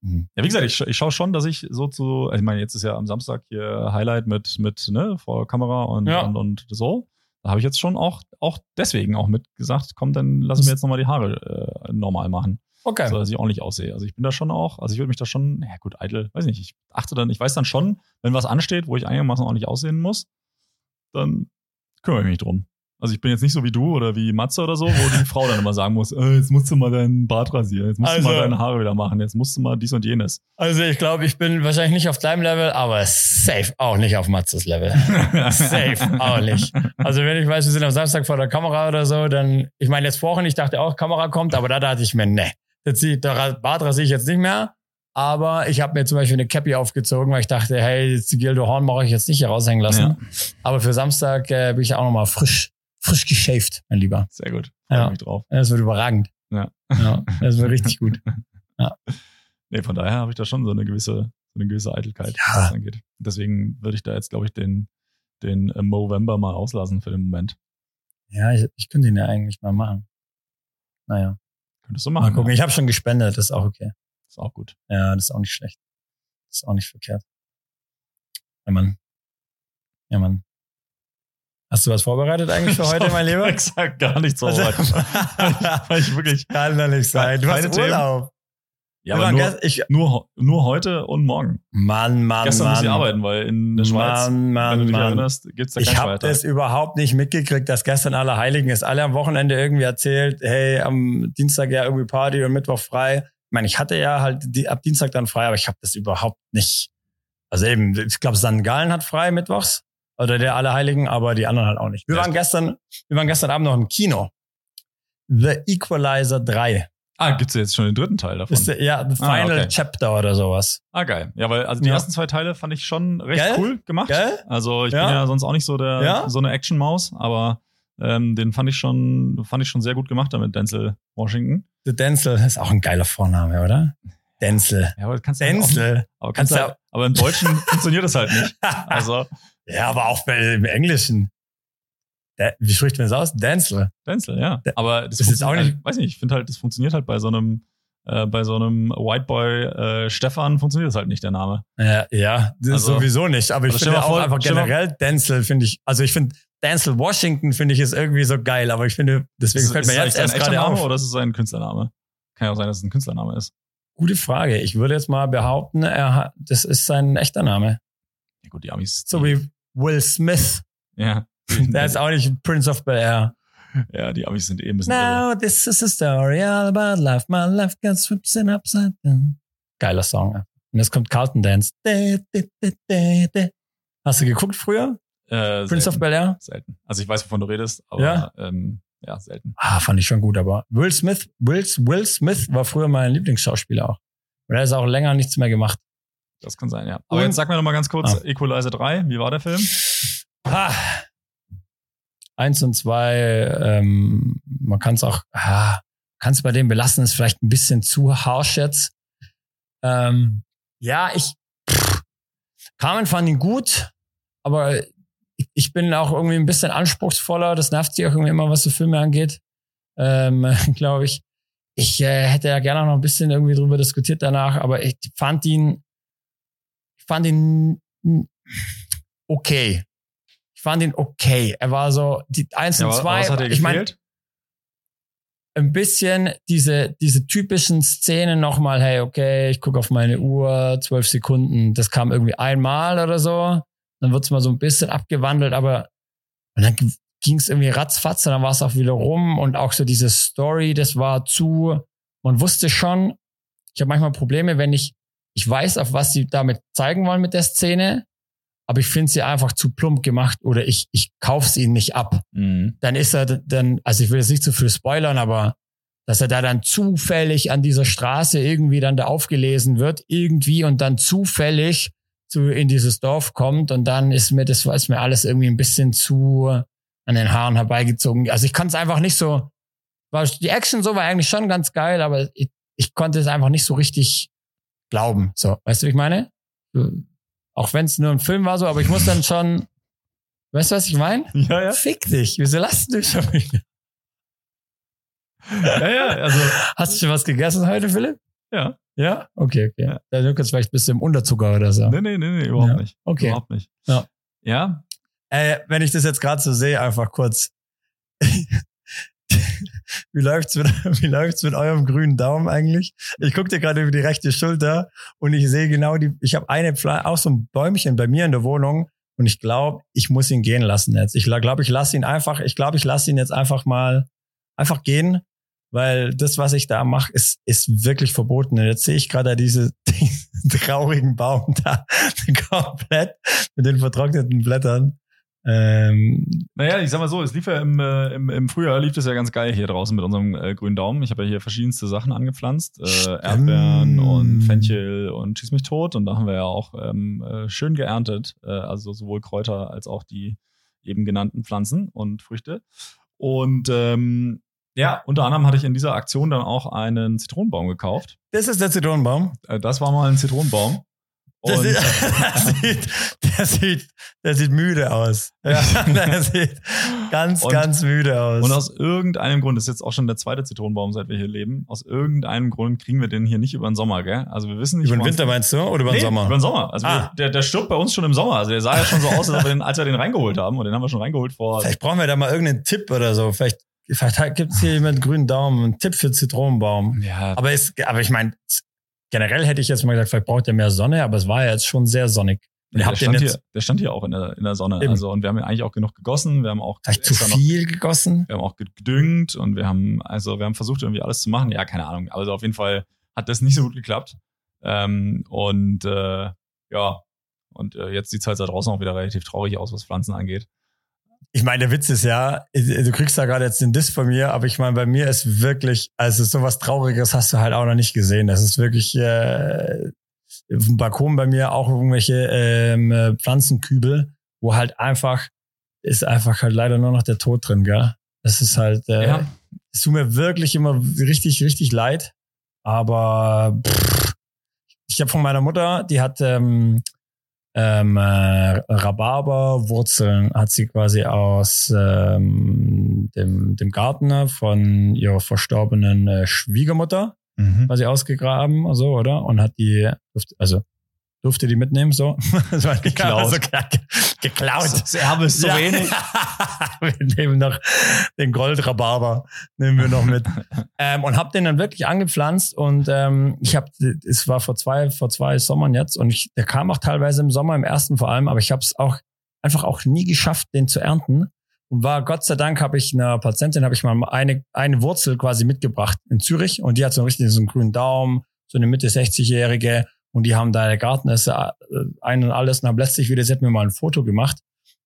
Ja, wie gesagt, ich, ich schaue schon, dass ich so zu, also ich meine, jetzt ist ja am Samstag hier Highlight mit, mit, ne, vor Kamera und, Ja. und, und so. Da habe ich jetzt schon auch, auch deswegen auch mitgesagt, komm, dann lassen wir jetzt nochmal die Haare äh, normal machen. Okay. so dass ich ordentlich aussehe. Also ich bin da schon auch, also ich würde mich da schon, ja gut, eitel, weiß nicht, ich achte dann, ich weiß dann schon, wenn was ansteht, wo ich einigermaßen ordentlich aussehen muss, dann kümmere ich mich drum. Also ich bin jetzt nicht so wie du oder wie Matze oder so, wo die Frau dann immer sagen muss, äh, jetzt musst du mal deinen Bart rasieren, jetzt musst Also- du mal deine Haare wieder machen, jetzt musst du mal dies und jenes. Also ich glaube, ich bin wahrscheinlich nicht auf deinem Level, aber safe auch nicht auf Matzes Level. Safe auch nicht. Also wenn ich weiß, wir sind am Samstag vor der Kamera oder so, dann, ich meine jetzt vorhin, ich dachte auch, Kamera kommt, aber da dachte ich mir, ne, der Bart rasiere ich jetzt nicht mehr. Aber ich habe mir zum Beispiel eine Cappy aufgezogen, weil ich dachte, hey, Gildo Horn mache ich jetzt nicht hier raushängen lassen. Ja. Aber für Samstag äh, bin ich auch nochmal frisch, frisch geschäft, mein Lieber. Sehr gut. Freue Ja. mich drauf. Das wird überragend. Ja. ja das wird richtig gut. Nee, von daher habe ich da schon so eine gewisse, so eine gewisse Eitelkeit, Ja. was das angeht. Deswegen würde ich da jetzt, glaube ich, den, den äh, Movember mal auslassen für den Moment. Ja, ich, ich könnte ihn ja eigentlich mal machen. Naja, Könntest du mal machen. gucken. Ja. Ich habe schon gespendet, das ist auch okay. Ist auch gut. Ja, das ist auch nicht schlecht. Das ist auch nicht verkehrt. Ja, Mann. Ja, Mann. Hast du was vorbereitet eigentlich für heute, mein Lieber? Exakt, gar nichts so Also- weit. Weil ich wirklich, Kann doch nicht sein. Du hast Themen. Urlaub. ja, Wir aber nur, ich, nur, nur heute und morgen. Mann, Mann, Gestern Mann. muss ich arbeiten, weil in der Schweiz, Mann, wenn Mann, du dich Mann. erinnerst, gibt's da Ich keinen habe Feiertag. das überhaupt nicht mitgekriegt, dass gestern Allerheiligen ist. Alle am Wochenende irgendwie erzählt, hey, am Dienstag ja irgendwie Party und Mittwoch frei. Ich meine, ich hatte ja halt die, ab Dienstag dann frei, aber ich habe das überhaupt nicht. Also eben, ich glaube, St. Gallen hat frei mittwochs oder der Allerheiligen, aber die anderen halt auch nicht. Wir waren gestern, wir waren gestern Abend noch im Kino. The Equalizer 3. Ah, gibt's jetzt schon den dritten Teil davon? Ist der, ja, The Ah, Final okay. Chapter oder sowas. Ah, geil. Ja, weil also die Ja. ersten zwei Teile fand ich schon recht Geil? cool gemacht. Gell? Also ich Ja. bin ja sonst auch nicht so der Ja. so eine Action-Maus, aber ähm, den fand ich schon fand ich schon sehr gut gemacht damit Denzel Washington. The Denzel ist auch ein geiler Vorname, oder? Denzel. Ja, aber kannst halt auch, Denzel. aber, kannst halt, aber im Deutschen funktioniert das halt nicht. Also Ja, aber auch bei- im Englischen. Da- Wie spricht man das aus? Denzel. Denzel, ja. Aber das ist jetzt auch nicht- halt, weiß nicht, ich finde halt, das funktioniert halt bei so einem äh, bei so einem White Boy äh, Stefan funktioniert das halt nicht der Name. Ja, ja das Also- sowieso nicht. Aber ich Also finde auch vor- einfach generell Denzel finde ich, also ich finde Denzel Washington finde ich ist irgendwie so geil, aber ich finde, deswegen ist, fällt ist mir jetzt erst gerade Name auf. oder ist es sein Künstlername? Kann ja auch sein, dass es ein Künstlername ist. Gute Frage. Ich würde jetzt mal behaupten, er hat, das ist sein echter Name. Ja gut, die Amis. So wie Will Smith. ja. Der ist auch nicht Prince of Bel Air. ja, die Amis sind eh ein bisschen irre. Now this is a story all about life. My life got twisted upside down. Geiler Song. Und jetzt kommt Carlton Dance. De, de, de, de, de. Hast du geguckt früher? Äh, Prince of selten, Bel Air? selten. Also ich weiß, wovon du redest, aber Ja? ähm, ja selten. Ah, fand ich schon gut, aber Will Smith, Will, Will Smith war früher mein Lieblingsschauspieler auch. Und er ist auch länger nichts mehr gemacht. Das kann sein, ja. Aber Und- jetzt sag mir noch mal ganz kurz, Ah. Equalizer 3, wie war der Film? Ah. Eins und zwei, ähm, man kann es auch, ah, kann es bei dem belassen, ist vielleicht ein bisschen zu harsh jetzt. Ähm, ja, ich, pff, Carmen fand ihn gut, aber ich, bin auch irgendwie ein bisschen anspruchsvoller. Das nervt sie auch irgendwie immer, was so Filme angeht, ähm, glaube ich. Ich äh, hätte ja gerne noch ein bisschen irgendwie drüber diskutiert danach, aber ich fand ihn, ich fand ihn okay. Ich fand ihn okay. Er war so, die eins Ja, und aber zwei. was hat dir ich meine, ein bisschen diese, diese typischen Szenen nochmal, hey, okay, ich gucke auf meine Uhr, zwölf Sekunden, das kam irgendwie einmal oder so. Dann wird's mal so ein bisschen abgewandelt, aber und dann ging es irgendwie ratzfatz und dann war es auch wieder rum und auch so diese Story, das war zu, man wusste schon, ich habe manchmal Probleme, wenn ich, ich weiß, auf was sie damit zeigen wollen mit der Szene, aber ich finde sie einfach zu plump gemacht oder ich, ich kauf's ihnen nicht ab Mhm. dann ist er dann, also ich will jetzt nicht zu viel spoilern, aber dass er da dann zufällig an dieser Straße irgendwie dann da aufgelesen wird, irgendwie und dann zufällig zu, in dieses Dorf kommt und dann ist mir, das ist mir alles irgendwie ein bisschen zu an den Haaren herbeigezogen. Also ich kann es einfach nicht so, war, die Action so war eigentlich schon ganz geil, aber ich, ich konnte es einfach nicht so richtig glauben. So, weißt du, wie ich meine? Auch wenn es nur ein Film war so, aber ich muss dann schon, weißt du, was ich meine? Ja, ja. Fick dich, wieso lasst du schon wieder? Ja, ja, also, Hast du schon was gegessen heute, Philipp? ja. Ja? Okay, okay. Ja. Dann du kannst vielleicht ein bisschen im Unterzucker oder so. Nee, nee, nee, nee überhaupt Ja. nicht. Okay. Überhaupt nicht. Ja. Ja, Äh, wenn ich das jetzt gerade so sehe, einfach kurz. Wie läuft's mit, wie läuft's mit eurem grünen Daumen eigentlich? Ich gucke dir gerade über die rechte Schulter und ich sehe genau die, ich habe eine, Pflanze, auch so ein Bäumchen bei mir in der Wohnung und ich glaube, ich muss ihn gehen lassen jetzt. Ich glaube, ich lasse ihn einfach, ich glaube, ich lasse ihn jetzt einfach mal, einfach gehen, weil das, was ich da mache, ist, ist wirklich verboten. Und jetzt sehe ich gerade diese, diesen traurigen Baum da komplett mit den vertrockneten Blättern. Ähm, naja, ich sag mal so, es lief ja im, äh, im, im Frühjahr lief das ja ganz geil hier draußen mit unserem äh, grünen Daumen. Ich habe ja hier verschiedenste Sachen angepflanzt. Äh, Erdbeeren und Fenchel und Schieß mich tot. Und da haben wir ja auch ähm, äh, schön geerntet. Äh, also sowohl Kräuter als auch die eben genannten Pflanzen und Früchte. Und ähm, ja, unter anderem hatte ich in dieser Aktion dann auch einen Zitronenbaum gekauft. Das ist der Zitronenbaum? Äh, das war mal ein Zitronenbaum. Das, ist, das, sieht, der, sieht, der sieht müde aus. Ja, der sieht ganz, und, ganz müde aus. Und aus irgendeinem Grund, das ist jetzt auch schon der zweite Zitronenbaum, seit wir hier leben, aus irgendeinem Grund kriegen wir den hier nicht über den Sommer, gell? Also wir wissen nicht. Über den Winter meinst du oder über den nee, Sommer? Über den Sommer. Also ah. wir, der, der stirbt bei uns schon im Sommer. Also der sah ja schon so aus, als, wir den, als wir den reingeholt haben. Und den haben wir schon reingeholt vor. Vielleicht brauchen wir da mal irgendeinen Tipp oder so. Vielleicht Vielleicht gibt es hier jemand einen grünen Daumen, einen Tipp für Zitronenbaum. Ja. Aber, es, aber ich meine, generell hätte ich jetzt mal gesagt, vielleicht braucht er mehr Sonne, aber es war ja jetzt schon sehr sonnig. Ja, der, stand hier, der stand hier auch in der, in der Sonne. Eben. Also, und wir haben ja eigentlich auch genug gegossen. Wir haben auch vielleicht zu viel noch, gegossen. Wir haben auch gedüngt und wir haben, also wir haben versucht, irgendwie alles zu machen. Ja, keine Ahnung. Also auf jeden Fall hat das nicht so gut geklappt. Ähm, und äh, ja, und äh, jetzt sieht es halt da draußen auch wieder relativ traurig aus, was Pflanzen angeht ich meine, der Witz ist ja, du kriegst da gerade jetzt den Diss von mir, aber ich meine, bei mir ist wirklich, also sowas Trauriges hast du halt auch noch nicht gesehen. Das ist wirklich äh, auf dem Balkon bei mir auch irgendwelche ähm, äh, Pflanzenkübel, wo halt einfach ist einfach halt leider nur noch der Tod drin, gell? Das ist halt, äh, ja. es tut mir wirklich immer richtig, richtig leid. Aber pff, ich habe von meiner Mutter, die hat ähm, ähm, äh, Rhabarberwurzeln hat sie quasi aus ähm, dem, dem Garten von ihrer verstorbenen äh, Schwiegermutter mhm. quasi ausgegraben, so, oder? Und hat die, also durfte die mitnehmen, so. das war geklaut. Also, geklaut. Das Erbe ist so ja. wenig. wir nehmen noch den Goldrabarber, nehmen wir noch mit. ähm, und habe den dann wirklich angepflanzt und ähm, ich habe, es war vor zwei, vor zwei Sommern jetzt und ich, der kam auch teilweise im Sommer, im ersten vor allem, aber ich habe es auch einfach auch nie geschafft, den zu ernten. Und war Gott sei Dank habe ich einer Patientin habe ich mal eine eine Wurzel quasi mitgebracht in Zürich und die hat so richtig so einen grünen Daumen, so eine Mitte 60-jährige und die haben da der Garten ist äh, ein und alles und haben letztlich wieder, sie hat mir mal ein Foto gemacht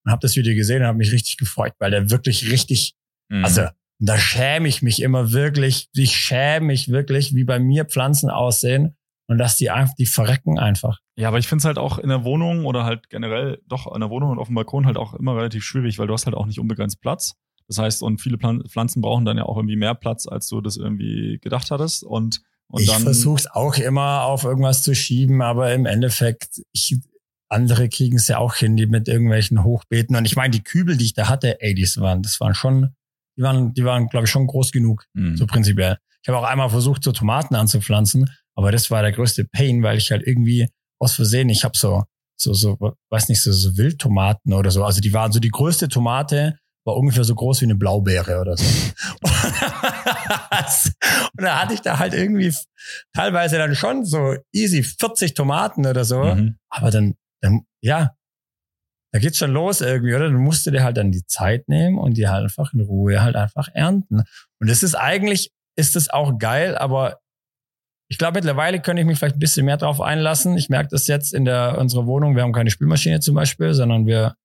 und habe das Video gesehen und habe mich richtig gefreut, weil der wirklich richtig, mhm. also da schäme ich mich immer wirklich, ich schäme mich wirklich, wie bei mir Pflanzen aussehen und dass die einfach, die verrecken einfach. Ja, aber ich finde es halt auch in der Wohnung oder halt generell doch in der Wohnung und auf dem Balkon halt auch immer relativ schwierig, weil du hast halt auch nicht unbegrenzt Platz. Das heißt, und viele Pflanzen brauchen dann ja auch irgendwie mehr Platz, als du das irgendwie gedacht hattest. Und und ich versuche es auch immer auf irgendwas zu schieben, aber im Endeffekt, ich, andere kriegen es ja auch hin, die mit irgendwelchen Hochbeeten. Und ich meine, die Kübel, die ich da hatte, ey, die waren, das waren schon, die waren, die waren, glaube ich, schon groß genug, mhm. so prinzipiell. Ich habe auch einmal versucht, so Tomaten anzupflanzen, aber das war der größte Pain, weil ich halt irgendwie aus Versehen, ich habe so, so, so, weiß nicht, so, so Wildtomaten oder so. Also die waren so die größte Tomate, war ungefähr so groß wie eine Blaubeere oder so. und da hatte ich da halt irgendwie teilweise dann schon so easy 40 Tomaten oder so. Mhm. Aber dann, dann, ja, da geht's schon los irgendwie, oder? Dann musst du dir halt dann die Zeit nehmen und die halt einfach in Ruhe halt einfach ernten. Und das ist eigentlich, ist das auch geil, aber ich glaube, mittlerweile könnte ich mich vielleicht ein bisschen mehr drauf einlassen. Ich merke das jetzt in der, unserer Wohnung. Wir haben keine Spülmaschine zum Beispiel, sondern wir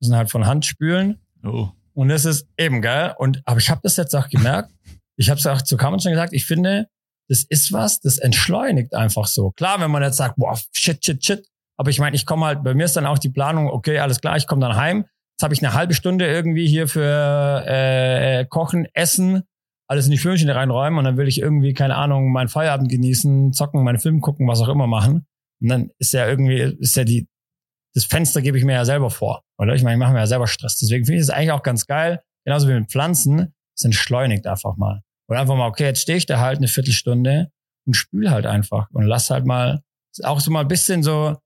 müssen halt von Hand spülen. Oh. Und das ist eben geil. Und aber ich habe das jetzt auch gemerkt. Ich habe es auch zu Carmen schon gesagt. Ich finde, das ist was, das entschleunigt einfach so. Klar, wenn man jetzt sagt, boah, shit, shit, shit. Aber ich meine, ich komme halt, bei mir ist dann auch die Planung, okay, alles klar, ich komme dann heim. Jetzt habe ich eine halbe Stunde irgendwie hier für äh, Kochen, Essen, alles in die Filmchen reinräumen und dann will ich irgendwie, keine Ahnung, meinen Feierabend genießen, zocken, meinen Film gucken, was auch immer machen. Und dann ist ja irgendwie, ist ja die, das Fenster gebe ich mir ja selber vor. Oder? Ich meine, ich mache mir ja selber Stress. Deswegen finde ich es eigentlich auch ganz geil, genauso wie mit Pflanzen, es entschleunigt einfach mal. Oder einfach mal, okay, jetzt stehe ich da halt eine Viertelstunde und spül halt einfach und lass halt mal, auch so mal ein bisschen so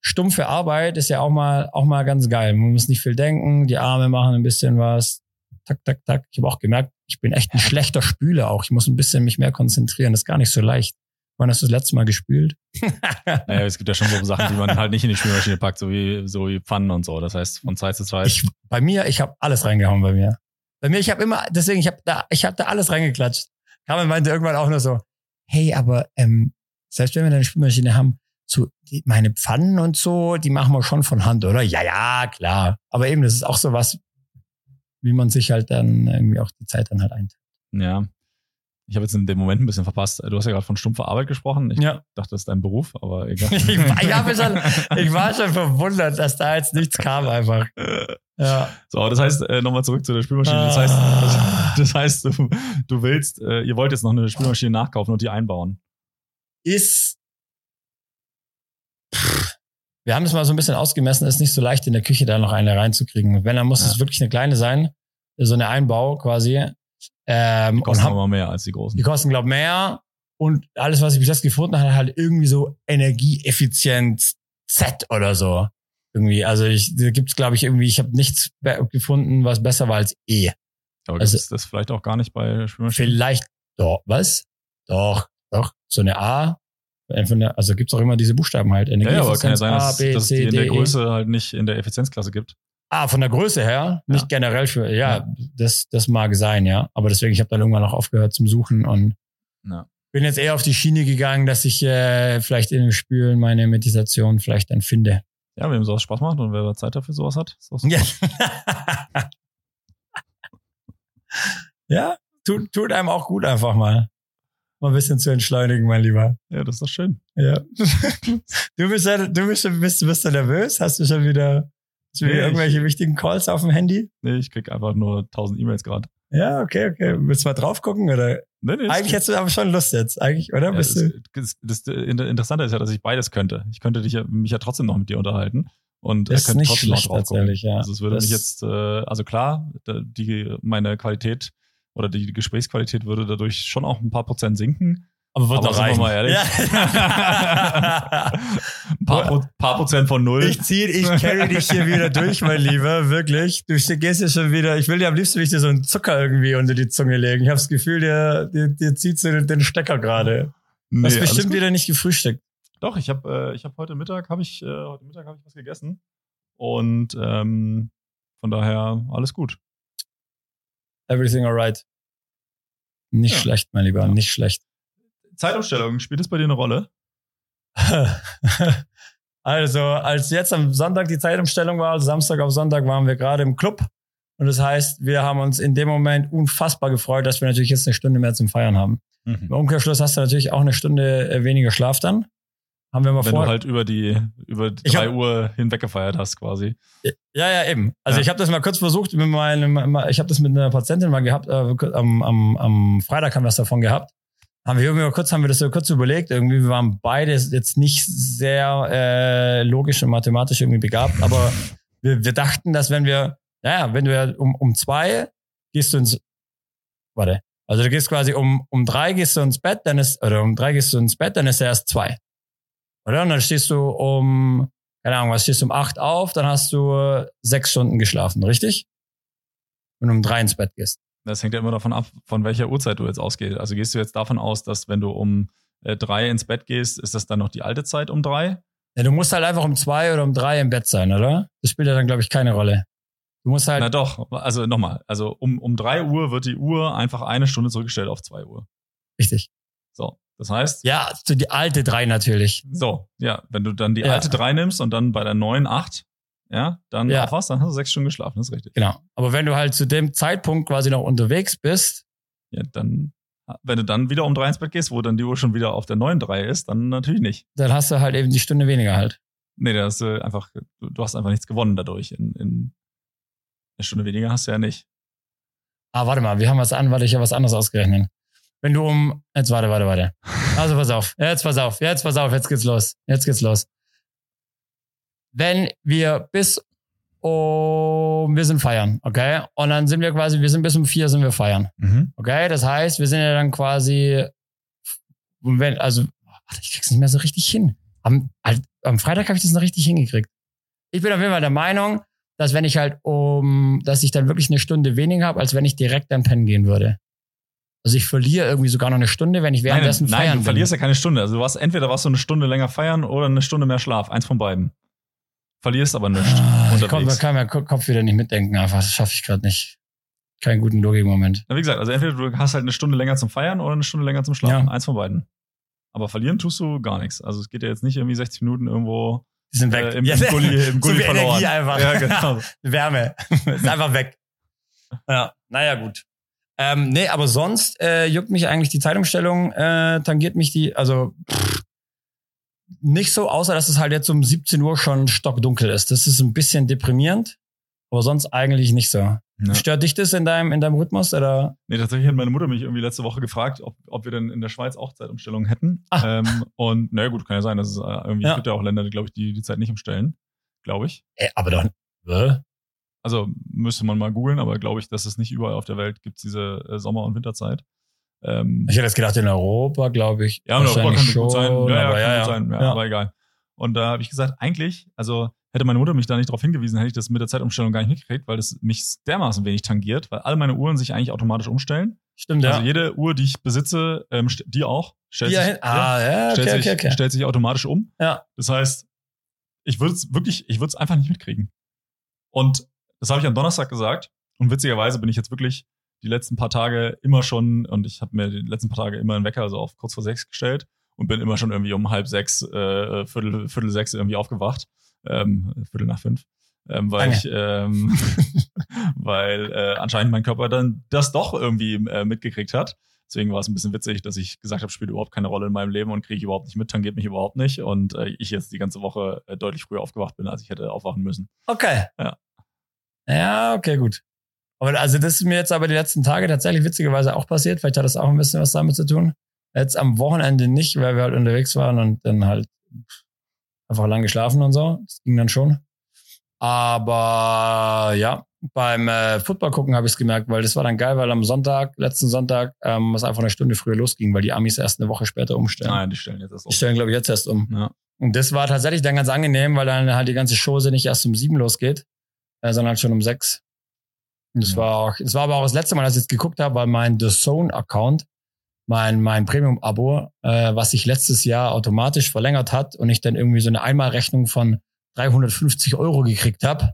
stumpfe Arbeit ist ja auch mal, auch mal ganz geil. Man muss nicht viel denken, die Arme machen ein bisschen was, tak, tak, tak. Ich habe auch gemerkt, ich bin echt ein schlechter Spüler auch. Ich muss ein bisschen mich mehr konzentrieren. Das ist gar nicht so leicht. Wann hast du das letzte Mal gespült? naja, es gibt ja schon so Sachen, die man halt nicht in die Spülmaschine packt, so wie, so wie Pfannen und so. Das heißt, von Zeit zu Zeit. Ich, bei mir, ich habe alles reingehauen bei mir. Bei mir, ich habe immer, deswegen, ich habe da, ich habe da alles reingeklatscht. Carmen meinte irgendwann auch nur so, hey, aber ähm, selbst wenn wir eine Spülmaschine haben, so die, meine Pfannen und so, die machen wir schon von Hand, oder? Ja, ja, klar. Aber eben, das ist auch so was, wie man sich halt dann irgendwie auch die Zeit dann halt einteilt. Ja. Ich habe jetzt in dem Moment ein bisschen verpasst. Du hast ja gerade von stumpfer Arbeit gesprochen. Ich ja. dachte, das ist dein Beruf, aber egal. ich, war, ich, schon, ich war schon verwundert, dass da jetzt nichts kam einfach. Ja. So, das heißt, äh, nochmal zurück zu der Spülmaschine. Das heißt, ah. das, heißt du, du willst, äh, ihr wollt jetzt noch eine Spülmaschine nachkaufen und die einbauen. Ist wir haben es mal so ein bisschen ausgemessen, ist nicht so leicht in der Küche da noch eine reinzukriegen. Wenn, dann muss ja. es wirklich eine kleine sein, so eine Einbau quasi. Ähm, die kosten aber mehr als die großen. Die kosten, glaube mehr. Und alles, was ich bis jetzt gefunden habe, halt irgendwie so energieeffizient Z oder so. Irgendwie, also ich, da gibt's glaube ich irgendwie, ich habe nichts gefunden, was besser war als E. Aber also, ist das vielleicht auch gar nicht bei Spülmaschinen? Vielleicht, doch, was? Doch, doch, so eine A also gibt es auch immer diese Buchstaben halt. Ja, ja, aber kann ja sein, dass, A, dass es die in der e. Größe halt nicht in der Effizienzklasse gibt. Ah, von der Größe her, nicht ja. generell für, ja, ja, Das, das mag sein, ja. Aber deswegen, ich habe dann irgendwann noch aufgehört zum Suchen und ja. bin jetzt eher auf die Schiene gegangen, dass ich äh, vielleicht in dem Spülen meine Meditation vielleicht dann finde. Ja, wem sowas Spaß macht und wer Zeit dafür sowas hat, ist auch so. Ja, ja tut, tut einem auch gut einfach mal mal ein bisschen zu entschleunigen, mein Lieber. Ja, das ist doch schön. Ja. Du bist ja, du bist, bist, bist du nervös? Hast du schon wieder, schon wieder nee, irgendwelche ich, wichtigen Calls auf dem Handy? Nee, ich krieg einfach nur 1000 E-Mails gerade. Ja, okay, okay. Willst du mal drauf gucken oder? Nee, nee, eigentlich hättest du aber schon Lust jetzt, eigentlich, oder? Ja, das, das, das, Interessante ist ja, dass ich beides könnte. Ich könnte dich, mich ja trotzdem noch mit dir unterhalten. Und das er könnte trotzdem noch drauf gucken. Ja. Also es würde mich jetzt, äh, also klar, die, meine Qualität oder die Gesprächsqualität würde dadurch schon auch ein paar Prozent sinken. Aber wird doch reichen. mal ehrlich. Ja. ein paar, paar, Prozent von null. Ich zieh, ich carry dich hier wieder durch, mein Lieber, wirklich. Du gehst ja schon wieder, ich will dir am liebsten nicht so einen Zucker irgendwie unter die Zunge legen. Ich habe das Gefühl, der, der, der zieht so den Stecker gerade. Nee, du hast bestimmt wieder nicht gefrühstückt. Doch, ich habe äh, ich hab heute Mittag habe ich äh, heute Mittag habe ich was gegessen und ähm, von daher alles gut. Everything alright. Nicht ja. schlecht, mein Lieber, ja. nicht schlecht. Zeitumstellung, spielt das bei dir eine Rolle? also, als jetzt am Sonntag die Zeitumstellung war, also Samstag auf Sonntag, waren wir gerade im Club. Und das heißt, wir haben uns in dem Moment unfassbar gefreut, dass wir natürlich jetzt eine Stunde mehr zum Feiern haben. Mhm. Im Umkehrschluss hast du natürlich auch eine Stunde äh, weniger Schlaf dann. Haben wir mal Wenn vor du halt über die über die drei hab, Uhr hinweg gefeiert hast, quasi. Ja, ja, eben. Also ja. ich habe das mal kurz versucht mit meinem, ich habe das mit einer Patientin mal gehabt, äh, am, am, am Freitag haben wir es davon gehabt. Haben wir irgendwie mal kurz, haben wir das so kurz überlegt. Irgendwie, wir waren beide jetzt nicht sehr äh, logisch und mathematisch irgendwie begabt, aber wir, wir dachten, dass wenn wir, naja, wenn du um, um zwei gehst du ins, warte, also du gehst quasi um, um drei gehst du ins Bett, dann ist, oder um drei gehst du ins Bett, dann ist er erst zwei. Oder? Und dann stehst du um, keine Ahnung, was stehst du um acht auf, dann hast du sechs Stunden geschlafen, richtig? Und um drei ins Bett gehst. Das hängt ja immer davon ab, von welcher Uhrzeit du jetzt ausgehst. Also gehst du jetzt davon aus, dass wenn du um äh, drei ins Bett gehst, ist das dann noch die alte Zeit um drei? Ja, du musst halt einfach um zwei oder um drei im Bett sein, oder? Das spielt ja dann, glaube ich, keine Rolle. Du musst halt. Na doch, also nochmal. Also um, um drei Uhr wird die Uhr einfach eine Stunde zurückgestellt auf zwei Uhr. Richtig. So. Das heißt? Ja, die alte drei natürlich. So, ja, wenn du dann die ja. alte drei nimmst und dann bei der neuen acht, ja, dann ja. aufwachst, dann hast du sechs Stunden geschlafen, das ist richtig. Genau. Aber wenn du halt zu dem Zeitpunkt quasi noch unterwegs bist. Ja, dann, wenn du dann wieder um drei ins Bett gehst, wo dann die Uhr schon wieder auf der neuen drei ist, dann natürlich nicht. Dann hast du halt eben die Stunde weniger halt. Nee, da hast du einfach, du, du hast einfach nichts gewonnen dadurch. In, in eine Stunde weniger hast du ja nicht. Ah, warte mal, wir haben was an, warte, ich habe was anderes ausgerechnet. Wenn du um, jetzt warte, warte, warte. Also pass auf, jetzt pass auf, jetzt pass auf, jetzt geht's los, jetzt geht's los. Wenn wir bis um, wir sind feiern, okay? Und dann sind wir quasi, wir sind bis um vier sind wir feiern, mhm. okay? Das heißt, wir sind ja dann quasi, wenn, also, warte, ich krieg's nicht mehr so richtig hin. Am, am Freitag habe ich das noch richtig hingekriegt. Ich bin auf jeden Fall der Meinung, dass wenn ich halt um, dass ich dann wirklich eine Stunde weniger habe, als wenn ich direkt dann pennen gehen würde. Also ich verliere irgendwie sogar noch eine Stunde, wenn ich währenddessen nein, nein, feiern du bin. verlierst ja keine Stunde. Also du warst entweder warst du eine Stunde länger feiern oder eine Stunde mehr Schlaf. Eins von beiden. Verlierst aber nichts. Ah, ich unterwegs. kann mein Ko- Kopf wieder nicht mitdenken, einfach. Das schaffe ich gerade nicht. Keinen guten Logikmoment. Na, wie gesagt, also entweder du hast halt eine Stunde länger zum Feiern oder eine Stunde länger zum Schlafen. Ja. Eins von beiden. Aber verlieren tust du gar nichts. Also es geht ja jetzt nicht irgendwie 60 Minuten irgendwo Die sind weg. äh, im, im Gully, im so Gully wie verloren. Energie einfach. Ja, genau. Wärme. ist einfach weg. Ja, naja, gut. Ähm, nee, aber sonst äh, juckt mich eigentlich die Zeitumstellung, äh, tangiert mich die, also pff, nicht so, außer dass es halt jetzt um 17 Uhr schon stockdunkel ist. Das ist ein bisschen deprimierend, aber sonst eigentlich nicht so. Ja. Stört dich das in deinem, in deinem Rhythmus oder? Nee, tatsächlich hat meine Mutter mich irgendwie letzte Woche gefragt, ob, ob wir denn in der Schweiz auch Zeitumstellungen hätten. Ah. Ähm, und naja, gut, kann ja sein, dass es äh, irgendwie Ja. gibt ja auch Länder, die, glaube ich, die die Zeit nicht umstellen. Glaube ich. Äh, aber doch. Äh? Also müsste man mal googeln, aber glaube ich, dass es nicht überall auf der Welt gibt, diese äh, Sommer- und Winterzeit. Ähm, Ich hätte jetzt gedacht, in Europa, glaube ich. ja, in Europa kann es gut sein. Ja, ja, aber ja, gut sein. Ja, ja. Aber egal. Und da habe ich gesagt, eigentlich, also hätte meine Mutter mich da nicht darauf hingewiesen, hätte ich das mit der Zeitumstellung gar nicht mitgekriegt, weil das mich dermaßen wenig tangiert, weil alle meine Uhren sich eigentlich automatisch umstellen. Stimmt, ja. Also jede Uhr, die ich besitze, ähm, die auch, stellt, sich, ah, ja, stellt, okay, sich, okay, okay. stellt sich automatisch um. Ja. Das heißt, ich würde es wirklich, ich würde es einfach nicht mitkriegen. Und das habe ich am Donnerstag gesagt. Und witzigerweise bin ich jetzt wirklich die letzten paar Tage immer schon, und ich habe mir die letzten paar Tage immer einen Wecker, also auf kurz vor sechs gestellt und bin immer schon irgendwie um halb sechs, äh, Viertel, Viertel sechs irgendwie aufgewacht. Ähm, Viertel nach fünf. Ähm, weil ich, ähm, weil äh, anscheinend mein Körper dann das doch irgendwie äh, mitgekriegt hat. Deswegen war es ein bisschen witzig, dass ich gesagt habe, spielt überhaupt keine Rolle in meinem Leben und kriege ich überhaupt nicht mit, tangiert mich überhaupt nicht. Und äh, ich jetzt die ganze Woche äh, deutlich früher aufgewacht bin, als ich hätte aufwachen müssen. Okay. Ja. Ja, okay, gut. Aber also das ist mir jetzt aber die letzten Tage tatsächlich witzigerweise auch passiert. Vielleicht hat das auch ein bisschen was damit zu tun. Jetzt am Wochenende nicht, weil wir halt unterwegs waren und dann halt einfach lang geschlafen und so. Das ging dann schon. Aber ja, beim äh, Football gucken habe ich es gemerkt, weil das war dann geil, weil am Sonntag, letzten Sonntag, ähm, es einfach eine Stunde früher losging, weil die Amis erst eine Woche später umstellen. Nein, die stellen jetzt das Die stellen, glaube ich, jetzt erst um. Ja. Und das war tatsächlich dann ganz angenehm, weil dann halt die ganze Chose nicht erst um sieben losgeht, äh, sondern halt schon um sechs. Und das Ja. war auch, das war aber auch das letzte Mal, dass ich jetzt geguckt habe, weil mein The Zone-Account, mein, mein Premium-Abo, äh, was sich letztes Jahr automatisch verlängert hat und ich dann irgendwie so eine Einmalrechnung von 350 Euro gekriegt habe.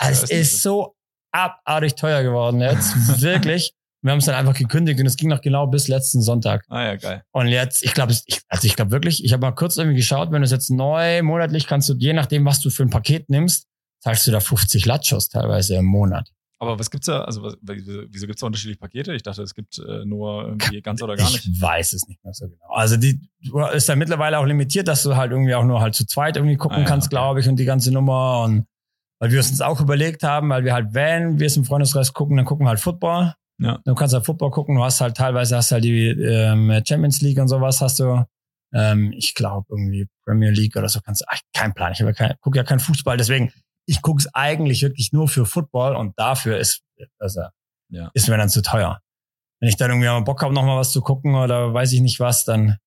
Es ist so abartig teuer geworden jetzt. Wirklich. Wir haben es dann einfach gekündigt und es ging noch genau bis letzten Sonntag. Ah ja, geil. Und jetzt, ich glaube, also ich glaube wirklich, ich habe mal kurz irgendwie geschaut, wenn du es jetzt neu monatlich kannst du, je nachdem, was du für ein Paket nimmst, zahlst du da 50 Latschos teilweise im Monat. Aber was gibt's da, also was, wieso, gibt's da unterschiedliche Pakete? Ich dachte, es gibt äh, nur irgendwie ganz oder gar nicht. Ich weiß es nicht mehr so genau. Also die ist ja mittlerweile auch limitiert, dass du halt irgendwie auch nur halt zu zweit irgendwie gucken Ah, ja, kannst, okay. glaube ich, und die ganze Nummer. Und weil wir uns auch überlegt haben, weil wir halt, wenn wir es im Freundeskreis gucken, dann gucken wir halt Football. Ja. Du kannst halt Football gucken, du hast halt teilweise hast halt die ähm, Champions League und sowas hast du. Ähm, ich glaube irgendwie Premier League oder so kannst du, ach, kein Plan. Ich habe ja kein, gucke ja kein Fußball, deswegen ich gucke es eigentlich wirklich nur für Football und dafür ist also Ja. ist mir dann zu teuer. Wenn ich dann irgendwie mal Bock habe, noch mal was zu gucken oder weiß ich nicht was, dann,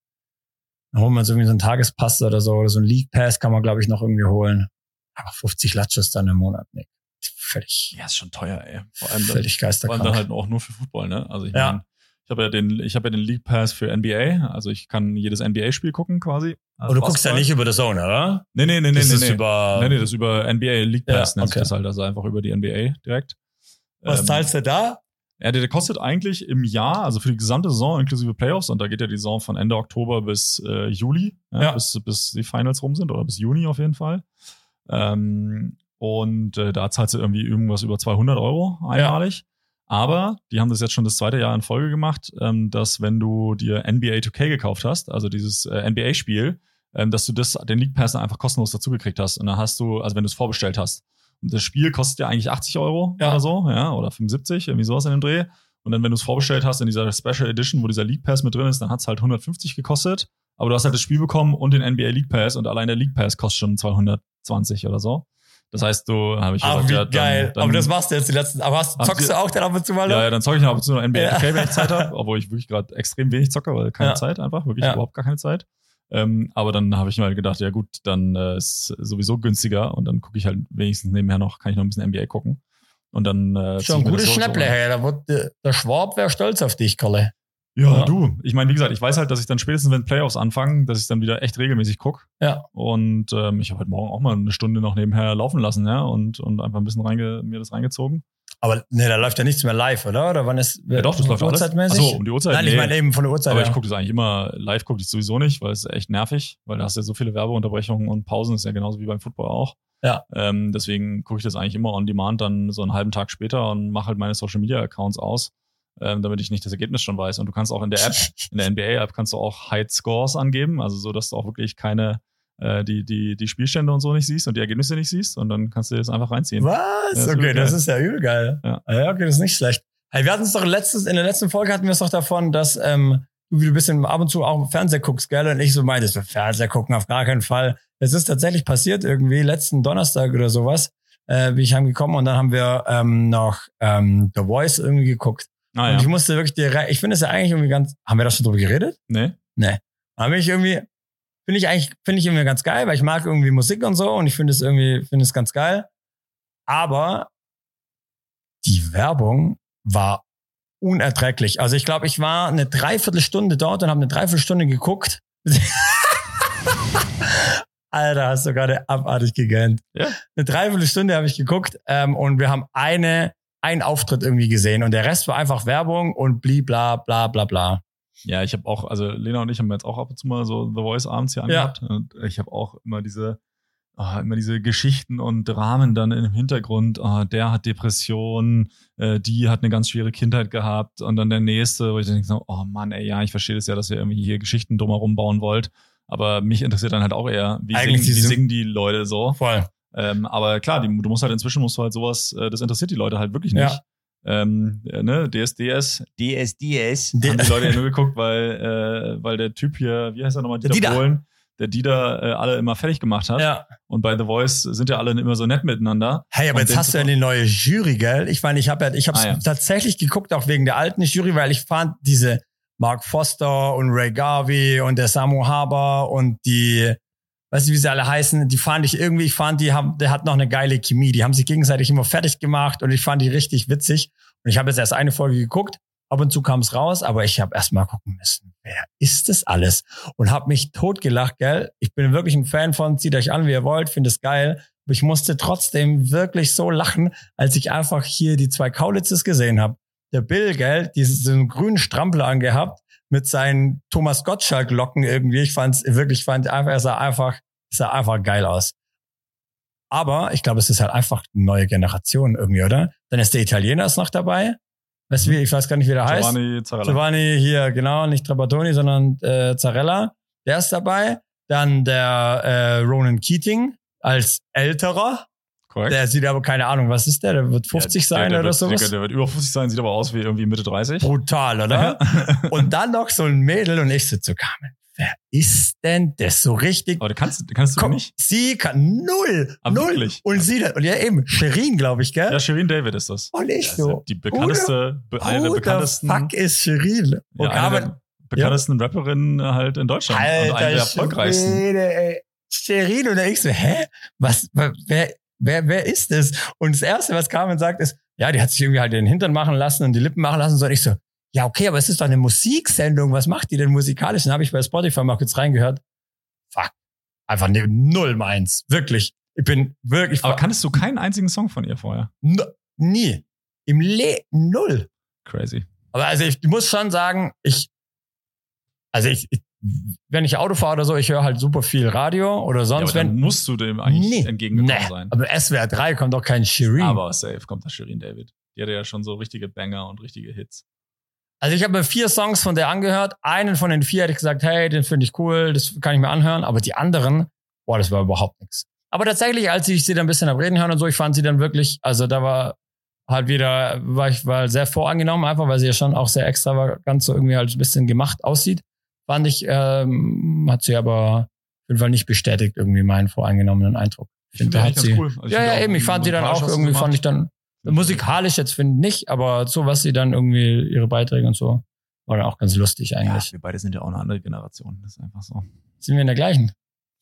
dann holen wir uns irgendwie so einen Tagespass oder so oder so einen League Pass kann man glaube ich noch irgendwie holen. Aber 50 Latsches dann im Monat, nee. Völlig, Ja, ist schon teuer, ey. Vor allem, dann, völlig vor allem geisterkrank. dann halt auch nur für Football, ne? Also ich Ja. meine, ich habe ja den, ich habe ja den League Pass für NBA, also ich kann jedes NBA-Spiel gucken quasi. Also Aber du guckst ja nicht über The Zone, oder? Nee, nee, nee, nee, das nee, ist nee. über. nee, nee, das ist über NBA League Ja, Pass nennt sich okay. das halt, also einfach über die NBA direkt. was Ähm, zahlst du da? Ja, der, der kostet eigentlich im Jahr, also für die gesamte Saison inklusive Playoffs, und da geht ja die Saison von Ende Oktober bis äh, Juli, ja, Ja. Bis, bis die Finals rum sind, oder bis Juni auf jeden Fall. Ähm, und äh, da zahlst du irgendwie irgendwas über 200 Euro einmalig. Aber die haben das jetzt schon das zweite Jahr in Folge gemacht, ähm, dass wenn du dir NBA 2K gekauft hast, also dieses äh, NBA-Spiel, ähm, dass du das, den League Pass dann einfach kostenlos dazugekriegt hast. Und dann hast du, also wenn du es vorbestellt hast. Und das Spiel kostet ja eigentlich 80 Euro Ja. oder so, ja, oder 75, irgendwie sowas in dem Dreh. Und dann, wenn du es vorbestellt hast in dieser Special Edition, wo dieser League Pass mit drin ist, dann hat es halt 150 gekostet. Aber du hast halt das Spiel bekommen und den NBA League Pass und allein der League Pass kostet schon 220 oder so. Das heißt, du habe ich Ah, gesagt, wie ja, dann, geil. Dann, aber das machst du jetzt die letzten. Aber hast, zockst du auch dann ab und zu mal? ja, ja, dann zocke ich noch ab und zu noch NBA Ja. 2K, wenn ich Zeit habe, obwohl ich wirklich gerade extrem wenig zocke, weil keine Ja. Zeit einfach, wirklich Ja. überhaupt gar keine Zeit. Ähm, aber dann habe ich mir halt gedacht, ja gut, dann äh, ist sowieso günstiger und dann gucke ich halt wenigstens nebenher noch, kann ich noch ein bisschen NBA gucken. Und dann äh, Schon ein gutes Schnäpple, so hey. Da wird, der, der Schwab wäre stolz auf dich, Kalle. Ja, ja, du. Ich meine, wie gesagt, ich weiß halt, dass ich dann spätestens, wenn Playoffs anfangen, dass ich dann wieder echt regelmäßig gucke. Ja. Und ähm, ich habe heute Morgen auch mal eine Stunde noch nebenher laufen lassen, ja, und, und einfach ein bisschen reinge mir das reingezogen. Aber ne, da läuft ja nichts mehr live, oder? Oder wann ist ja, doch, das läuft Uhrzeitmäßig? Achso, um die Uhrzeit. Nein, nee. ich meine eben von der Uhrzeit. Aber ja. ich gucke das eigentlich immer, live gucke ich sowieso nicht, weil es echt nervig, weil da hast du ja so viele Werbeunterbrechungen und Pausen, ist ja genauso wie beim Football auch. Ja. Ähm, deswegen gucke ich das eigentlich immer on demand dann so einen halben Tag später und mache halt meine Social Media Accounts aus ähm, damit ich nicht das Ergebnis schon weiß. Und du kannst auch in der App, in der NBA-App kannst du auch Hide Scores angeben, also so, dass du auch wirklich keine äh, die, die, die Spielstände und so nicht siehst und die Ergebnisse nicht siehst und dann kannst du das einfach reinziehen. Was? Ja, okay, das ist ja übel geil. Ja. ja, okay, das ist nicht schlecht. Hey, wir hatten es doch letztes, in der letzten Folge hatten wir es doch davon, dass ähm, du wie ein bisschen ab und zu auch Fernseher guckst, gell? Und ich so meintest, Fernseher gucken auf gar keinen Fall. Es ist tatsächlich passiert irgendwie letzten Donnerstag oder sowas, äh, bin ich heimgekommen und dann haben wir ähm, noch ähm, The Voice irgendwie geguckt. Ah, ja. Und ich musste wirklich direkt, ich finde es ja eigentlich irgendwie ganz, haben wir da schon drüber geredet? Nee. Nee. Aber ich irgendwie, finde ich eigentlich, finde ich irgendwie ganz geil, weil ich mag irgendwie Musik und so und ich finde es irgendwie, finde es ganz geil. Aber die Werbung war unerträglich. Also ich glaube, ich war eine Dreiviertelstunde dort und habe eine Dreiviertelstunde geguckt. Alter, hast du gerade abartig gegönnt. Ja. Eine Dreiviertelstunde habe ich geguckt ähm, und wir haben eine einen Auftritt irgendwie gesehen und der Rest war einfach Werbung und bli bla bla bla bla. Ja, ich habe auch, also Lena und ich haben jetzt auch ab und zu mal so The Voice abends hier angehabt. Ja. Und ich habe auch immer diese, oh, immer diese Geschichten und Dramen dann im Hintergrund. Oh, der hat Depressionen, äh, die hat eine ganz schwere Kindheit gehabt und dann der nächste, wo ich denke so, oh Mann, ey, ja, ich verstehe das ja, dass ihr irgendwie hier Geschichten drumherum bauen wollt. Aber mich interessiert dann halt auch eher, wie, singen, wie singen die Leute so. Voll. Ähm, aber klar, die, du musst halt inzwischen musst du halt sowas, äh, das interessiert die Leute halt wirklich nicht. Ja. Ähm, äh, ne, DSDS. DSDS. Haben die Leute ja nur geguckt, weil, äh, weil der Typ hier, wie heißt er nochmal, Dieter, Dieter. Bohlen, der Dieter äh, alle immer fertig gemacht hat. Ja. Und bei The Voice sind ja alle immer so nett miteinander. Hey, aber und jetzt hast du ja eine neue Jury, gell? Ich meine, ich habe ja, ich habe ah, ja. tatsächlich geguckt, auch wegen der alten Jury, weil ich fand diese Mark Foster und Ray Garvey und der Samu Haber und die weiß nicht, wie sie alle heißen, die fand ich irgendwie, ich fand, die haben, der hat noch eine geile Chemie. Die haben sich gegenseitig immer fertig gemacht und ich fand die richtig witzig. Und ich habe jetzt erst eine Folge geguckt, ab und zu kam es raus, aber ich habe erst mal gucken müssen, wer ist das alles? Und habe mich totgelacht, gell? Ich bin wirklich ein Fan von, zieht euch an, wie ihr wollt, finde es geil. Aber ich musste trotzdem wirklich so lachen, als ich einfach hier die zwei Kaulitzes gesehen habe. Der Bill, gell, diesen grünen Strampel angehabt mit seinen Thomas Gottschalk Locken irgendwie. Ich fand's wirklich, fand einfach, er sah einfach, sah einfach geil aus. Aber ich glaube, es ist halt einfach eine neue Generation irgendwie, oder? Dann ist der Italiener ist noch dabei. Weißt du, ich weiß gar nicht, wie der heißt. Giovanni Zarella. Giovanni hier, genau, nicht Trapattoni, sondern äh, Zarella. Der ist dabei. Dann der äh, Ronan Keating als älterer. Korrekt. Der sieht aber keine Ahnung, was ist der? Der wird 50 ja, sein der, der oder sowas? Der, der wird über 50 sein, sieht aber aus wie irgendwie Mitte 30. Brutal, oder? und dann noch so ein Mädel und ich sitze so, Carmen, wer ist denn das so richtig? Aber du kannst, kannst du Komm, nicht. Sie kann null. Aber null. Wirklich? Und sie dann, und ja eben, Shirin, glaube ich, gell? Ja, Shirin David ist das. Und ich so. Die bekannteste, who eine der bekanntesten. Fuck ist Shirin. Und ja, eine der bekanntesten ja. Rapperinnen halt in Deutschland. Alter, und eine der erfolgreichsten. Shirin, ey. Shirin und ich so, hä? Was, wer, wer, wer ist das? Und das Erste, was Carmen sagt, ist, ja, die hat sich irgendwie halt den Hintern machen lassen und die Lippen machen lassen. So, und ich so, ja, okay, aber es ist doch eine Musiksendung. Was macht die denn musikalisch? Dann habe ich bei Spotify mal kurz reingehört. Fuck. Einfach ne, null meins. Wirklich. Ich bin wirklich. Aber kanntest du keinen einzigen Song von ihr vorher? No, nie. Im Le null. Crazy. Aber also ich muss schon sagen, ich, also ich, ich wenn ich Auto fahre oder so, ich höre halt super viel Radio oder sonst. Ja, wenn musst du dem eigentlich nee, entgegengekommen nee, sein. Aber SWR 3 kommt doch kein Shirin. Aber safe kommt da Shirin David. Die hatte ja schon so richtige Banger und richtige Hits. Also ich habe mir vier Songs von der angehört. Einen von den vier hätte ich gesagt, hey, den finde ich cool, das kann ich mir anhören. Aber die anderen, boah, das war überhaupt nichts. Aber tatsächlich, als ich sie dann ein bisschen am Reden hören und so, ich fand sie dann wirklich, also da war halt wieder, war ich war sehr vorangenommen, einfach weil sie ja schon auch sehr extra war, ganz so irgendwie halt ein bisschen gemacht aussieht. Fand ich, ähm, hat sie aber auf jeden Fall nicht bestätigt, irgendwie meinen voreingenommenen Eindruck. Ich finde, hat sie, cool. also ja, ja, eben, ich fand sie dann auch irgendwie, fand ich dann, musikalisch jetzt finde ich nicht, aber so, was sie dann irgendwie, ihre Beiträge und so, War dann auch ganz lustig Ja, eigentlich. wir beide sind ja auch eine andere Generation. Das ist einfach so. Sind wir in der gleichen?